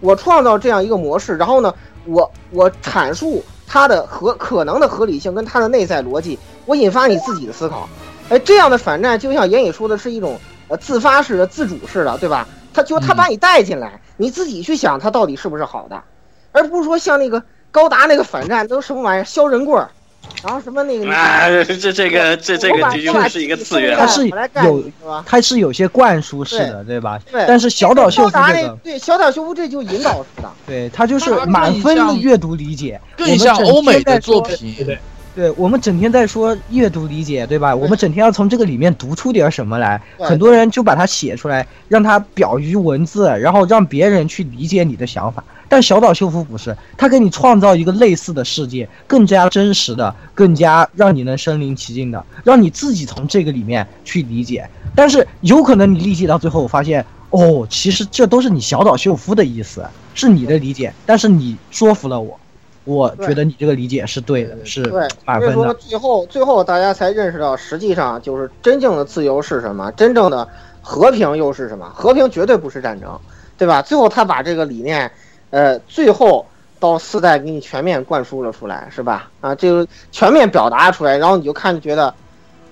我创造这样一个模式，然后呢，我我阐述。它的合可能的合理性跟它的内在逻辑，我引发你自己的思考。哎，这样的反战就像言语说的是一种呃自发式的、自主式的，对吧？他就他把你带进来，你自己去想它到底是不是好的，而不是说像那个高达那个反战都什么玩意儿削人棍儿，然后什么那个。啊，这这个这这个的确是一个次元它，是有是吧？它是有些灌输式的，对吧？对。但是小岛秀夫高达那这个，对小岛秀夫这就引导式的，对他就是满分的阅读理解，更像欧美的作品。对对。对我们整天在说阅读理解，对吧？我们整天要从这个里面读出点什么来，很多人就把它写出来，让它表于文字，然后让别人去理解你的想法。但小岛秀夫不是，他给你创造一个类似的世界，更加真实的，更加让你能身临其境的，让你自己从这个里面去理解。但是有可能你理解到最后，发现哦，其实这都是你小岛秀夫的意思，是你的理解，但是你说服了我。我觉得你这个理解是对的，是对，满分的。所以说最后最后大家才认识到，实际上就是真正的自由是什么，真正的和平又是什么？和平绝对不是战争，对吧？最后他把这个理念，呃，最后到四代给你全面灌输了出来，是吧？啊，这个全面表达出来，然后你就看觉得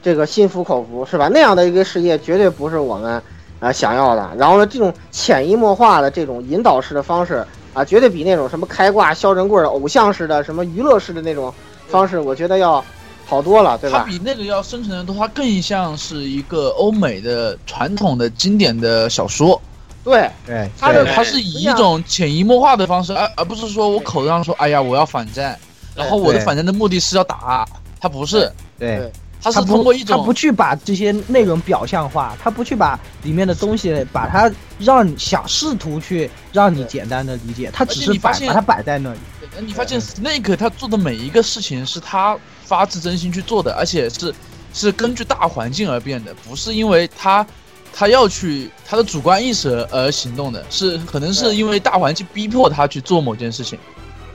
这个心服口服，是吧？那样的一个世界绝对不是我们啊想要的。然后呢，这种潜移默化的这种引导式的方式。啊，绝对比那种什么开挂削人棍的偶像式的、什么娱乐式的那种方式，我觉得要好多了，对吧？它比那个要深沉的多，它更像是一个欧美的传统的经典的小说。对对，它的它是以一种潜移默化的方式，而而不是说我口头上说，哎呀，我要反战，然后我的反战的目的是要打，它不是，对。他是通过一种，他不去把这些内容表象化，他不去把里面的东西把它让你想试图去让你简单的理解，他只是摆把它摆在那里。你发现 Snake 他做的每一个事情是他发自真心去做的，而且是是根据大环境而变的，不是因为他他要去他的主观意识而行动的，是可能是因为大环境逼迫他去做某件事情。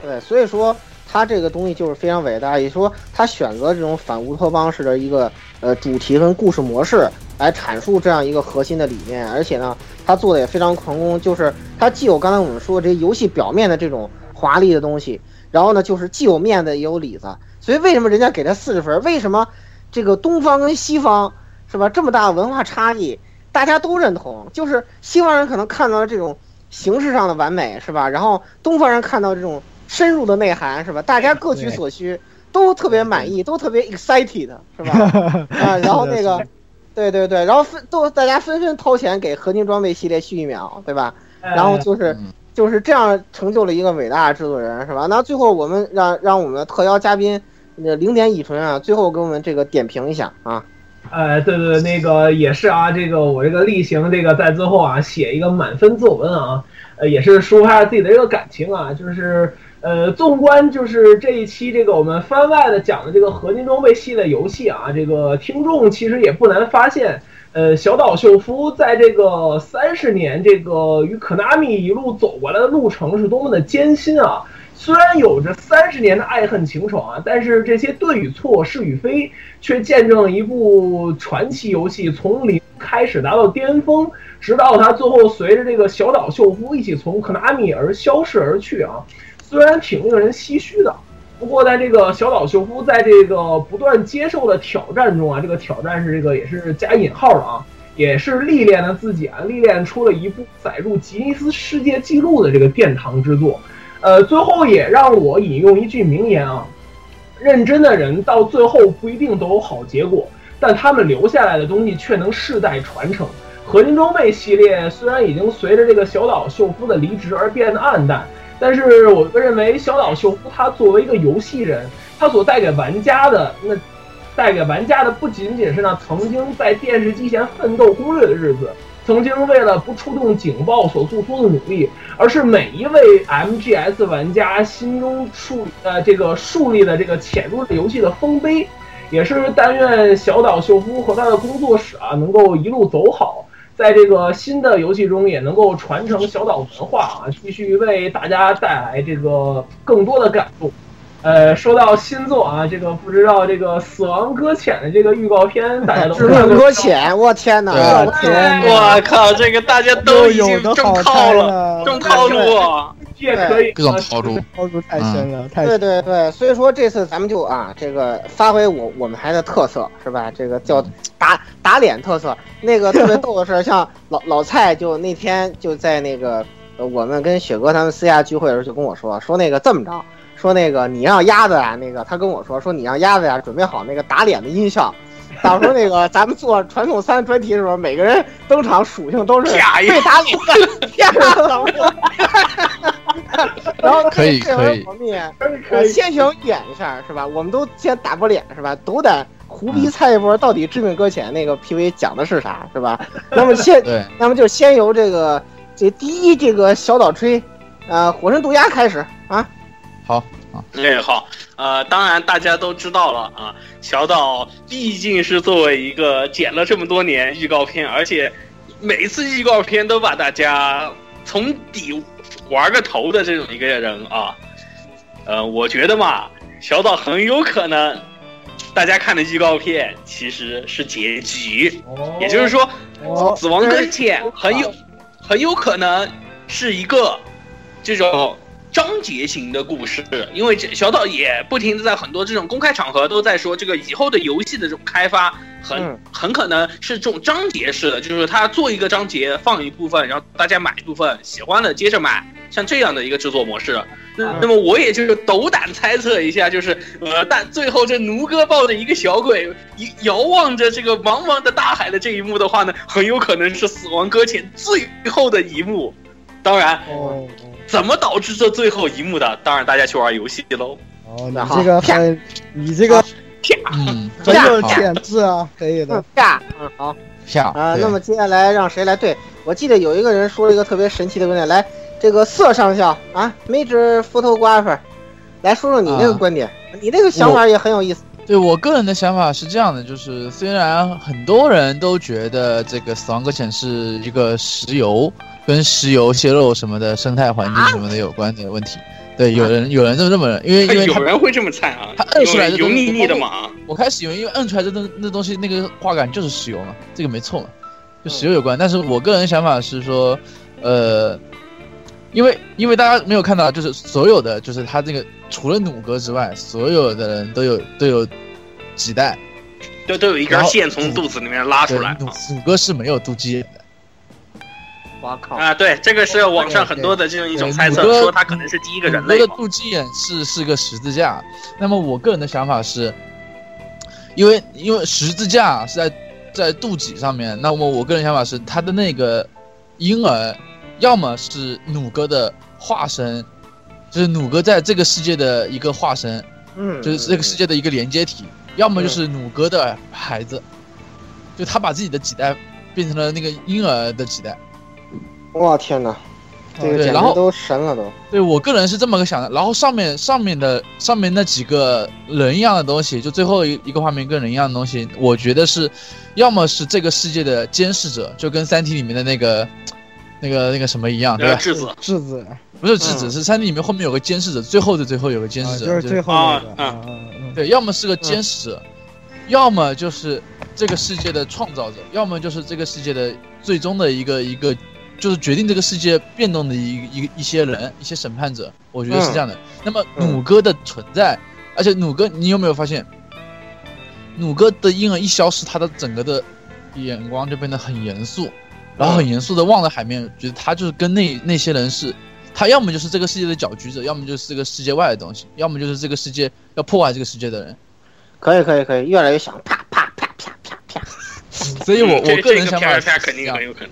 对，所以说。他这个东西就是非常伟大，也说他选择这种反乌托邦式的一个呃主题跟故事模式来阐述这样一个核心的理念，而且呢，他做的也非常成功，就是他既有刚才我们说这些游戏表面的这种华丽的东西，然后呢，就是既有面子也有里子，所以为什么人家给他四十分？为什么这个东方跟西方是吧这么大文化差异，大家都认同，就是西方人可能看到了这种形式上的完美是吧？然后东方人看到这种。深入的内涵是吧？大家各取所需，都特别满意，都特别 excited 是吧？啊，然后那个，对对对，然后分都大家纷纷掏钱给合金装备系列续一秒，对吧？然后就是就是这样成就了一个伟大的制作人是吧？那最后我们让让我们的特邀嘉宾那零点乙醇啊，最后给我们这个点评一下啊。呃，对对对，那个也是啊，这个我这个例行这个在最后啊写一个满分作文啊，呃，也是抒发自己的这个感情啊，就是呃，纵观就是这一期这个我们番外的讲的这个合金装备系列游戏啊，这个听众其实也不难发现，呃，小岛秀夫在这个三十年这个与可纳米一路走过来的路程是多么的艰辛啊。虽然有着三十年的爱恨情仇啊，但是这些对与错、是与非，却见证了一部传奇游戏从零开始达到巅峰，直到它最后随着这个小岛秀夫一起从可纳米而消逝而去啊。虽然挺令人唏嘘的，不过在这个小岛秀夫在这个不断接受的挑战中啊，这个挑战是这个也是加引号的啊，也是历练了自己啊，历练出了一部载入吉尼斯世界纪录的这个殿堂之作。呃，最后也让我引用一句名言啊：认真的人到最后不一定都有好结果，但他们留下来的东西却能世代传承。合金装备系列虽然已经随着这个小岛秀夫的离职而变得暗淡，但是我认为小岛秀夫他作为一个游戏人，他所带给玩家的那，带给玩家的不仅仅是那曾经在电视机前奋斗攻略的日子。曾经为了不触动警报所做出的努力，而是每一位 MGS 玩家心中树呃这个树立的这个潜入游戏的丰碑，也是但愿小岛秀夫和他的工作室啊能够一路走好，在这个新的游戏中也能够传承小岛文化啊，继续为大家带来这个更多的感动。呃，说到新作啊，这个不知道这个《死亡搁浅》的这个预告片，大家都死亡搁浅，我天哪！我天，我靠，这个大家都已经中套了，中套路，也可以各种套路，套路太深了，太对对对，所以说这次咱们就啊，这个发挥我我们台的特色是吧？这个叫打打脸特色。那个特别逗的是，像老老蔡就那天就在那个我们跟雪哥他们私下聚会的时候就跟我说说那个这么着。说那个你让鸭子啊，那个他跟我说说你让鸭子呀准备好那个打脸的音效，到时候那个咱们做传统三专题的时候，每个人登场属性都是被打脸的，骗人的。然后可以可以，我们也先行演一下是吧？我们都先打过脸是吧？都得胡逼猜一波，到底致命搁浅那个 PV 讲的是啥是吧？那么先，那么就先由这个这第一这个小岛吹，呃，火神毒鸦开始啊。好啊，哎好，呃，当然大家都知道了啊，小岛毕竟是作为一个剪了这么多年预告片，而且每次预告片都把大家从底玩个头的这种一个人啊，呃，我觉得嘛，小岛很有可能，大家看的预告片其实是结局，也就是说，死亡搁浅很有很有可能是一个这种。章节型的故事，因为这小岛也不停的在很多这种公开场合都在说，这个以后的游戏的这种开发很很可能是这种章节式的，就是他做一个章节放一部分，然后大家买一部分，喜欢的接着买，像这样的一个制作模式。那那么我也就是斗胆猜测一下，就是呃，但最后这奴哥抱着一个小鬼，一遥望着这个茫茫的大海的这一幕的话呢，很有可能是死亡搁浅最后的一幕。当然。怎么导致这最后一幕的？当然，大家去玩游戏喽。哦，你这个很，你这个嗯，很有潜质啊，可以的。啪，嗯，好，啪啊。那么接下来让谁来？对我记得有一个人说了一个特别神奇的观点，来，这个色上校啊，Major Photographer，来说说你那个观点，你那个想法也很有意思。对我个人的想法是这样的，就是虽然很多人都觉得这个死亡搁浅是一个石油。跟石油泄漏什么的生态环境什么的有关的问题，对，有人有人这么这么，因为因为 有人会这么猜啊，他摁出来油腻腻的嘛。我开始以为，因为摁出来这东那东西那个画感就是石油嘛，这个没错嘛，就石油有关。但是我个人想法是说，呃，因为因为大家没有看到，就是所有的就是他这个除了弩哥之外，所有的人都有都有几代，都都有一根线从肚子里面拉出来。弩哥是没有肚脐眼的。我靠啊！对，这个是网上很多的这种一种猜测，说他可能是第一个人类。的肚脐眼是是个十字架。那么我个人的想法是，因为因为十字架是在在肚脐上面，那么我个人想法是，他的那个婴儿要么是弩哥的化身，就是弩哥在这个世界的一个化身，嗯，就是这个世界的一个连接体，要么就是弩哥的孩子，就他把自己的脐带变成了那个婴儿的脐带。哇天哪，这个对然后简直都神了都。对我个人是这么个想的，然后上面上面的上面那几个人一样的东西，就最后一一个画面跟人一样的东西，我觉得是，要么是这个世界的监视者，就跟《三体》里面的那个那个那个什么一样，对吧？呃质子。质子。不是质子，嗯。是《三体》里面后面有个监视者，最后的最后有个监啊，视者，就是最后啊那个，啊嗯嗯。对，要么是个监视者，要么就是这个世界的创造者，要么就是这个世界的最终的一个一个，就是决定这个世界变动的一一一些人，一些审判者，我觉得是这样的。那么嗯弩哥的存在，而且弩哥，你有没有发现，弩哥的婴儿一消失，他的整个的眼光就变得很严肃，然后很严肃的望着海面，觉得他就是跟那那些人是。他要么就是这个世界的搅局者，要么就是这个世界外的东西，要么就是这个世界要破坏这个世界的人。可以可以可以，越来越想，啪啪啪啪啪啪。所以我嗯我个人想法是啪啪肯定很有可能。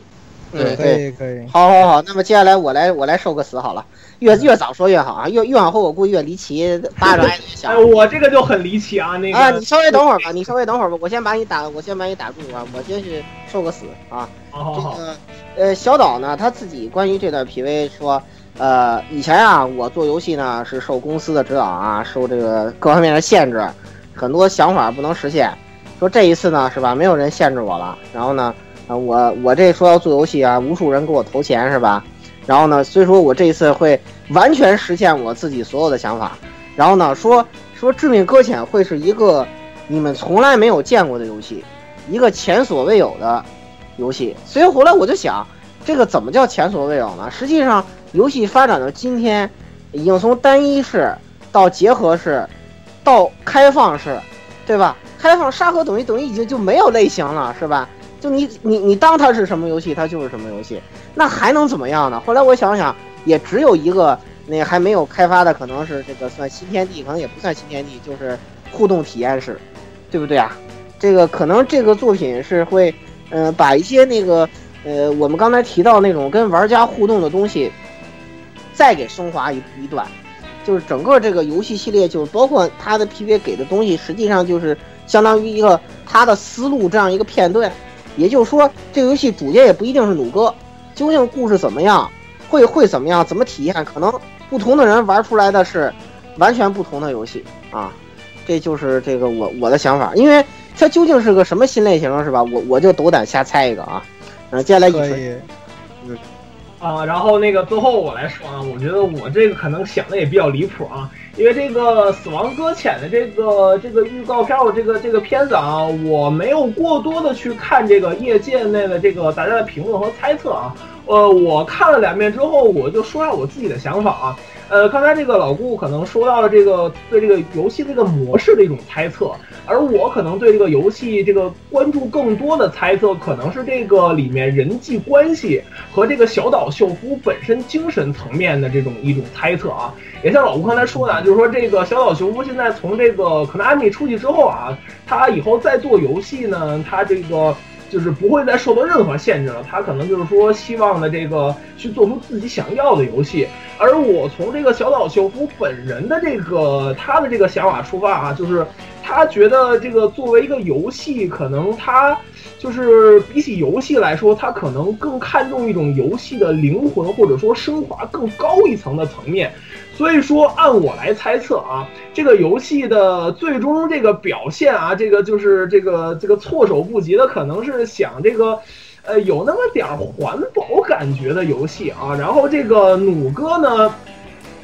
对对可以可以，好好好，那么接下来我来我来受个死好了，越越早说越好啊，越越往后我估计越离奇，巴掌挨得越响哎，。我这个就很离奇啊，那个啊，你稍微等会儿吧，你稍微等会儿吧，我先把你打，我先把你打住啊，我先去受个死啊。这好好好，个呃，小岛呢，他自己关于这段 PV 说，呃，以前啊，我做游戏呢是受公司的指导啊，受这个各方面的限制，很多想法不能实现。说这一次呢，是吧？没有人限制我了。然后呢，我我这说要做游戏啊，无数人给我投钱，是吧？然后呢，所以说我这一次会完全实现我自己所有的想法。然后呢，说说《致命搁浅》会是一个你们从来没有见过的游戏，一个前所未有的游戏。所以后来我就想，这个怎么叫前所未有呢？实际上，游戏发展到今天，已经从单一式到结合式，到开放式，对吧？开放沙盒等于等于已经就没有类型了，是吧？就你你你当它是什么游戏，它就是什么游戏，那还能怎么样呢？后来我想想，也只有一个那还没有开发的，可能是这个算新天地，可能也不算新天地，就是互动体验式，对不对啊？这个可能这个作品是会，呃，把一些那个呃我们刚才提到那种跟玩家互动的东西，再给升华一一段，就是整个这个游戏系列，就是包括它的 PV 给的东西，实际上就是相当于一个它的思路这样一个片段。也就是说，这个游戏主角也不一定是弩哥，究竟故事怎么样，会会怎么样，怎么体验，可能不同的人玩出来的是完全不同的游戏啊。这就是这个我我的想法，因为它究竟是个什么新类型是吧？我我就斗胆瞎猜一个啊。嗯，接下来一锤，可以，啊，然后那个最后我来说啊，我觉得我这个可能想的也比较离谱啊，因为这个《死亡搁浅》的这个这个预告片儿，这个这个片子啊，我没有过多的去看这个业界内的这个大家的评论和猜测啊，呃，我看了两遍之后，我就说下我自己的想法啊。呃，刚才这个老顾可能说到了这个对这个游戏这个模式的一种猜测，而我可能对这个游戏这个关注更多的猜测，可能是这个里面人际关系和这个小岛秀夫本身精神层面的这种一种猜测啊。也像老顾刚才说的啊，就是说这个小岛秀夫现在从这个可能阿米出去之后啊，他以后再做游戏呢，他这个。就是不会再受到任何限制了，他可能就是说希望的这个去做出自己想要的游戏，而我从这个小岛秀夫本人的这个他的这个想法出发啊，就是他觉得这个作为一个游戏，可能他就是比起游戏来说，他可能更看重一种游戏的灵魂，或者说升华更高一层的层面。所以说，按我来猜测啊，这个游戏的最终这个表现啊，这个就是这个这个措手不及的，可能是想这个。呃，有那么点儿环保感觉的游戏啊，然后这个弩哥呢，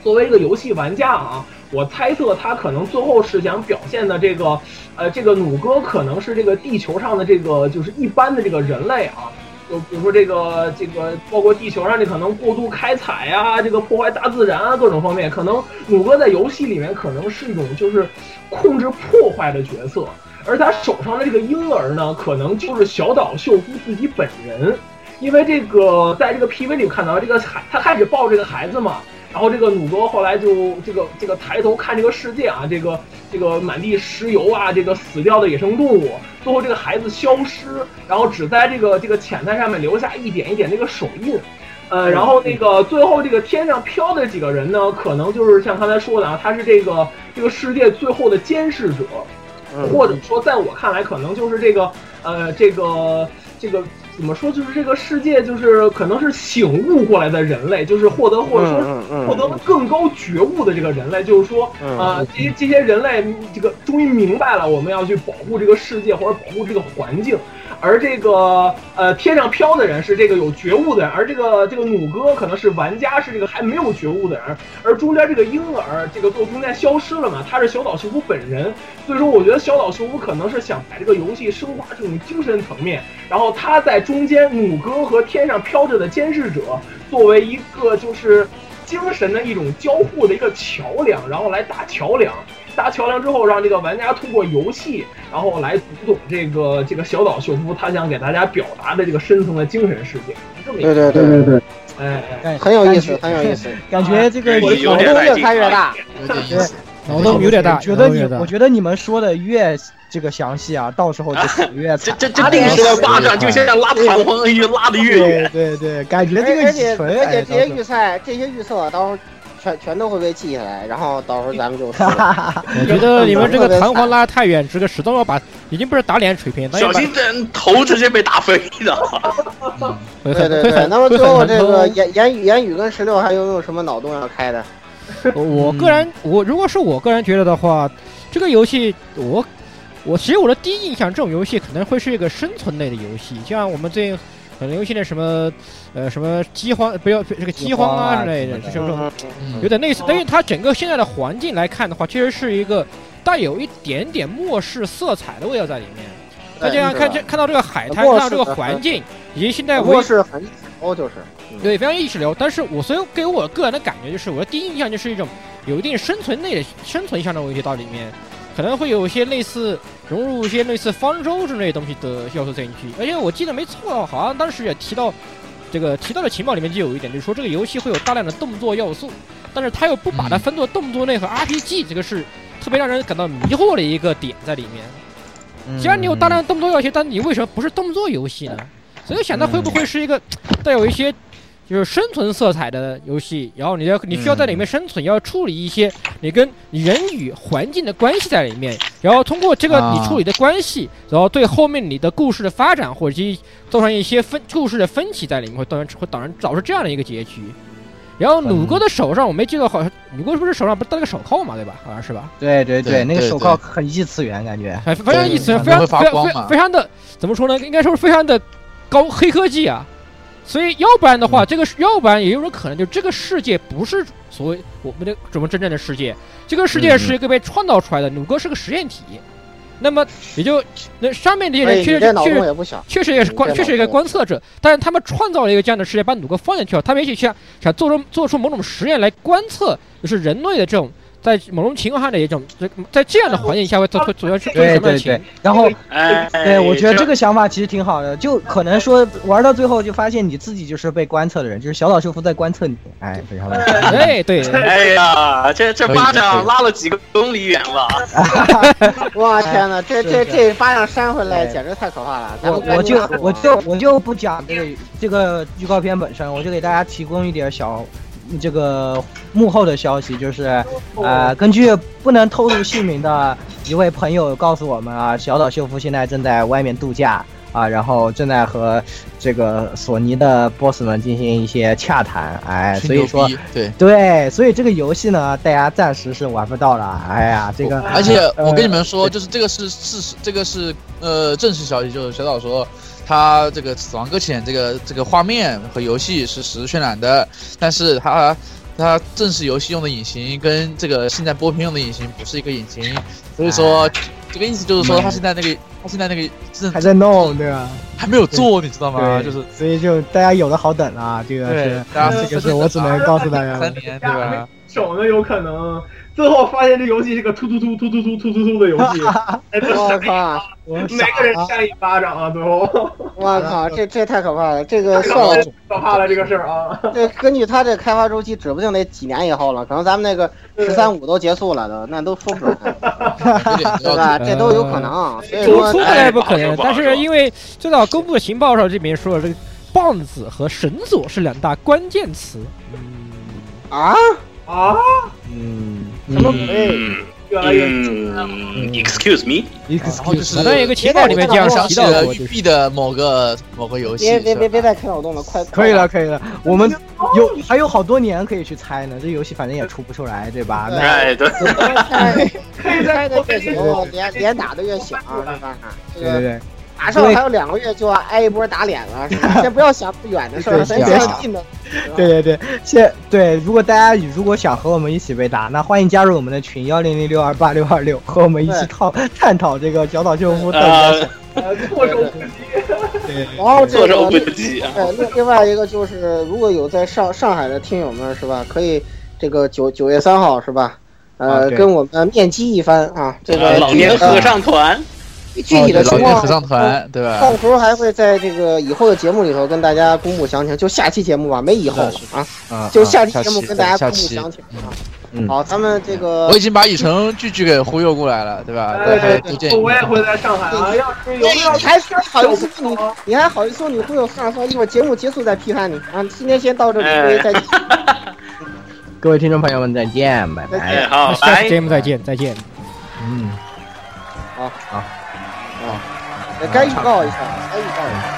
作为一个游戏玩家啊，我猜测他可能最后是想表现的这个，呃，这个弩哥可能是这个地球上的这个就是一般的这个人类啊，就比如说这个这个包括地球上这可能过度开采啊、这个破坏大自然啊各种方面，可能鲁哥在游戏里面可能是一种就是控制破坏的角色。而他手上的这个婴儿呢，可能就是小岛秀夫自己本人，因为这个在这个 PV 里看到这个孩，他开始抱这个孩子嘛，然后这个鲁哥后来就这个这个抬头看这个世界啊，这个这个满地石油啊，这个死掉的野生动物，最后这个孩子消失，然后只在这个这个浅滩上面留下一点一点这个手印。呃，然后那个最后这个天上飘的几个人呢，可能就是像刚才说的啊，他是这个这个世界最后的监视者，嗯或者说在我看来，可能就是这个呃这个这个怎么说，就是这个世界就是可能是醒悟过来的人类，就是获得或者说获得了更高觉悟的这个人类，就是说嗯啊、这些这些人类这个终于明白了，我们要去保护这个世界或者保护这个环境。而这个呃天上飘的人是这个有觉悟的人，而这个这个弩哥可能是玩家，是这个还没有觉悟的人，而中间这个婴儿这个做中间消失了嘛，他是小岛秀夫本人，所以说我觉得小岛秀夫可能是想把这个游戏升华这种精神层面，然后他在中间弩哥和天上飘着的监视者作为一个就是精神的一种交互的一个桥梁，然后来打桥梁。搭桥梁之后，让这个玩家通过游戏，然后来读懂这个这个小岛秀夫他想给大家表达的这个深层的精神世界。这么一个对对对对，哎哎，很有意思，很有意思，感觉这个脑洞越开越大。有点意思。脑洞有点大，觉得你我觉得你们说的越这个详细啊，到时候就越这惨。这这定时的巴掌就像拉弹簧一样拉的越对远。对对，感觉这个而且而且这些哎预测这些预测到时候全全都会被记下来，然后到时候咱们就 我觉得 你们这个弹簧拉得太远，这个始终要把，已经不是打脸水平，小心等头直接被打飞的。会对对对，那么最后这个言言语言语跟十六还有没有什么脑洞要开的？我我个人，我如果是我个人觉得的话，这个游戏我我其实我的第一印象，这种游戏可能会是一个生存类的游戏，像我们最近很流行的什么呃什么饥荒，不要这个饥荒啊之类的，这种嗯有点类似。但是它整个现在的环境来看的话，确实是一个带有一点点末世色彩的味道在里面。再加上看这看到这个海滩，看到这个环境，以及现在唯末世很高就是，对，非常意识流。但是我所以给我个人的感觉就是，我的第一印象就是一种有一定生存类的生存相的问题到里面，可能会有一些类似融入一些类似方舟之类的东西的要素进去。而且我记得没错，好像当时也提到这个提到的情报里面就有一点，就是说这个游戏会有大量的动作要素，但是它又不把它分作动作类和 RPG，这个是特别让人感到迷惑的一个点在里面。既然你有大量动作要素，但你为什么不是动作游戏呢？所以想它会不会是一个带有一些就是生存色彩的游戏？然后你要你需要在里面生存，要处理一些你跟人与环境的关系在里面，然后通过这个你处理的关系，然后对后面你的故事的发展或者是造成一些分故事的分歧在里面，会当然会导然导致这样的一个结局。然后弩哥的手上，我没记得，好像弩哥是不是手上不是戴了个手铐嘛，对吧？好像是吧？对对对那个手铐很异次元感觉。哎，非常异次元非常会发非常非光嘛非常的怎么说呢？应该说是非常的高黑科技啊。所以要不然的话，这个是要不然也有种可能，就这个世界不是所谓我们的什么真正的世界，这个世界是一个被创造出来的。鲁哥是个实验体，那么 也就那上面这些哎，人确实确实。确实也是观，嗯确实一个观测者，但是他们创造了一个这样的世界，把鲁哥放进去了。他们也许想想做出做出某种实验来观测，就是人类的这种在某种情况下的一种，在在这样的环境下会做会做出做出对什么样的情对对，然后哎，对，我觉得这个想法其实挺好的，就可能说玩到最后就发现你自己就是被观测的人，就是小岛秀夫在观测你，哎，非常的哎。对对，哎呀，这这巴掌拉了几个公里远了。我天哪，这这这巴掌扇回来简直太可怕了！我我就我就我就不讲这个这个预告片本身，我就给大家提供一点小这个幕后的消息，就是呃，根据不能透露姓名的一位朋友告诉我们啊，小岛秀夫现在正在外面度假啊，然后正在和这个索尼的 boss 们进行一些洽谈，哎，所以说对。对，所以这个游戏呢，大家暂时是玩不到了。哎呀，这个而且我跟你们呃说，就是这个是事实，这个是呃正式消息，就是小岛说他这个《死亡搁浅》这个这个画面和游戏是实时渲染的，但是他他正式游戏用的引擎跟这个现在播片用的引擎不是一个引擎，所以说这个意思就是说他现在那个他现在那个正还在弄，对吧？还没有做，你知道吗？对，就是所以就大家有的好等啊，这个是，大家这个是我只能告诉大家三年对吧？手呢有可能最后发现这游戏是个突突突突突突突突突的游戏，哎我靠！我每个人扇一巴掌啊，最后我靠！这这太可怕了！这个太算了，可怕了这个事儿啊。这根据他这开发周期，指不定得几年以后了。可能咱们那个十三五都结束了都，那都说不准，对吧？这都有可能。所以说说出，来不可能，但是因为最早公布的情报上这边说了这个。棒子和绳索是两大关键词。啊，啊，嗯，什么？鬼？嗯越来越嗯，Excuse me，然后就是好像有一个情报里面这样想提到了育就是碧的某个某个游戏，别别别别再开脑洞了，快可以了，可以了，我们有还有好多年可以去猜呢，这游戏反正也出不出来，对吧？那哎，对，可以猜的越久，脸脸打的越响，是吧？这个对对对，马上还有两个月就要挨一波打脸了，是吧？先不要想不远的事儿，咱对想近的。对对对，现对，如果大家如果想和我们一起被打，那欢迎加入我们的群幺零零六二八六二六，和我们一起讨探讨这个小岛秀夫到底在呃想，呃措手不及。然后这措手个不及啊。对，另另外一个就是，如果有在上上海的听友们是吧，可以这个九九月三号是吧？啊呃，跟我们面基一番啊，这呃个老年合唱团，具体的情况年合唱团，对吧？到时候还会在这个以后的节目里头跟大家公布详情，就下期节目吧，没以后了啊，啊，就啊下期节目跟大家公布详情啊。嗯好，咱们这个我已经把以诚句句给忽悠过来了，对吧？对对都见我也会在上海啊，要是有你要还好意思你你还好意思说你忽悠上算，一会儿节目结束再批判你啊！今天先到这里，各位再见。各位听众朋友们再见，拜再拜哎，。好，下期，节目再见，再见。嗯，该预告一下，该预告一下。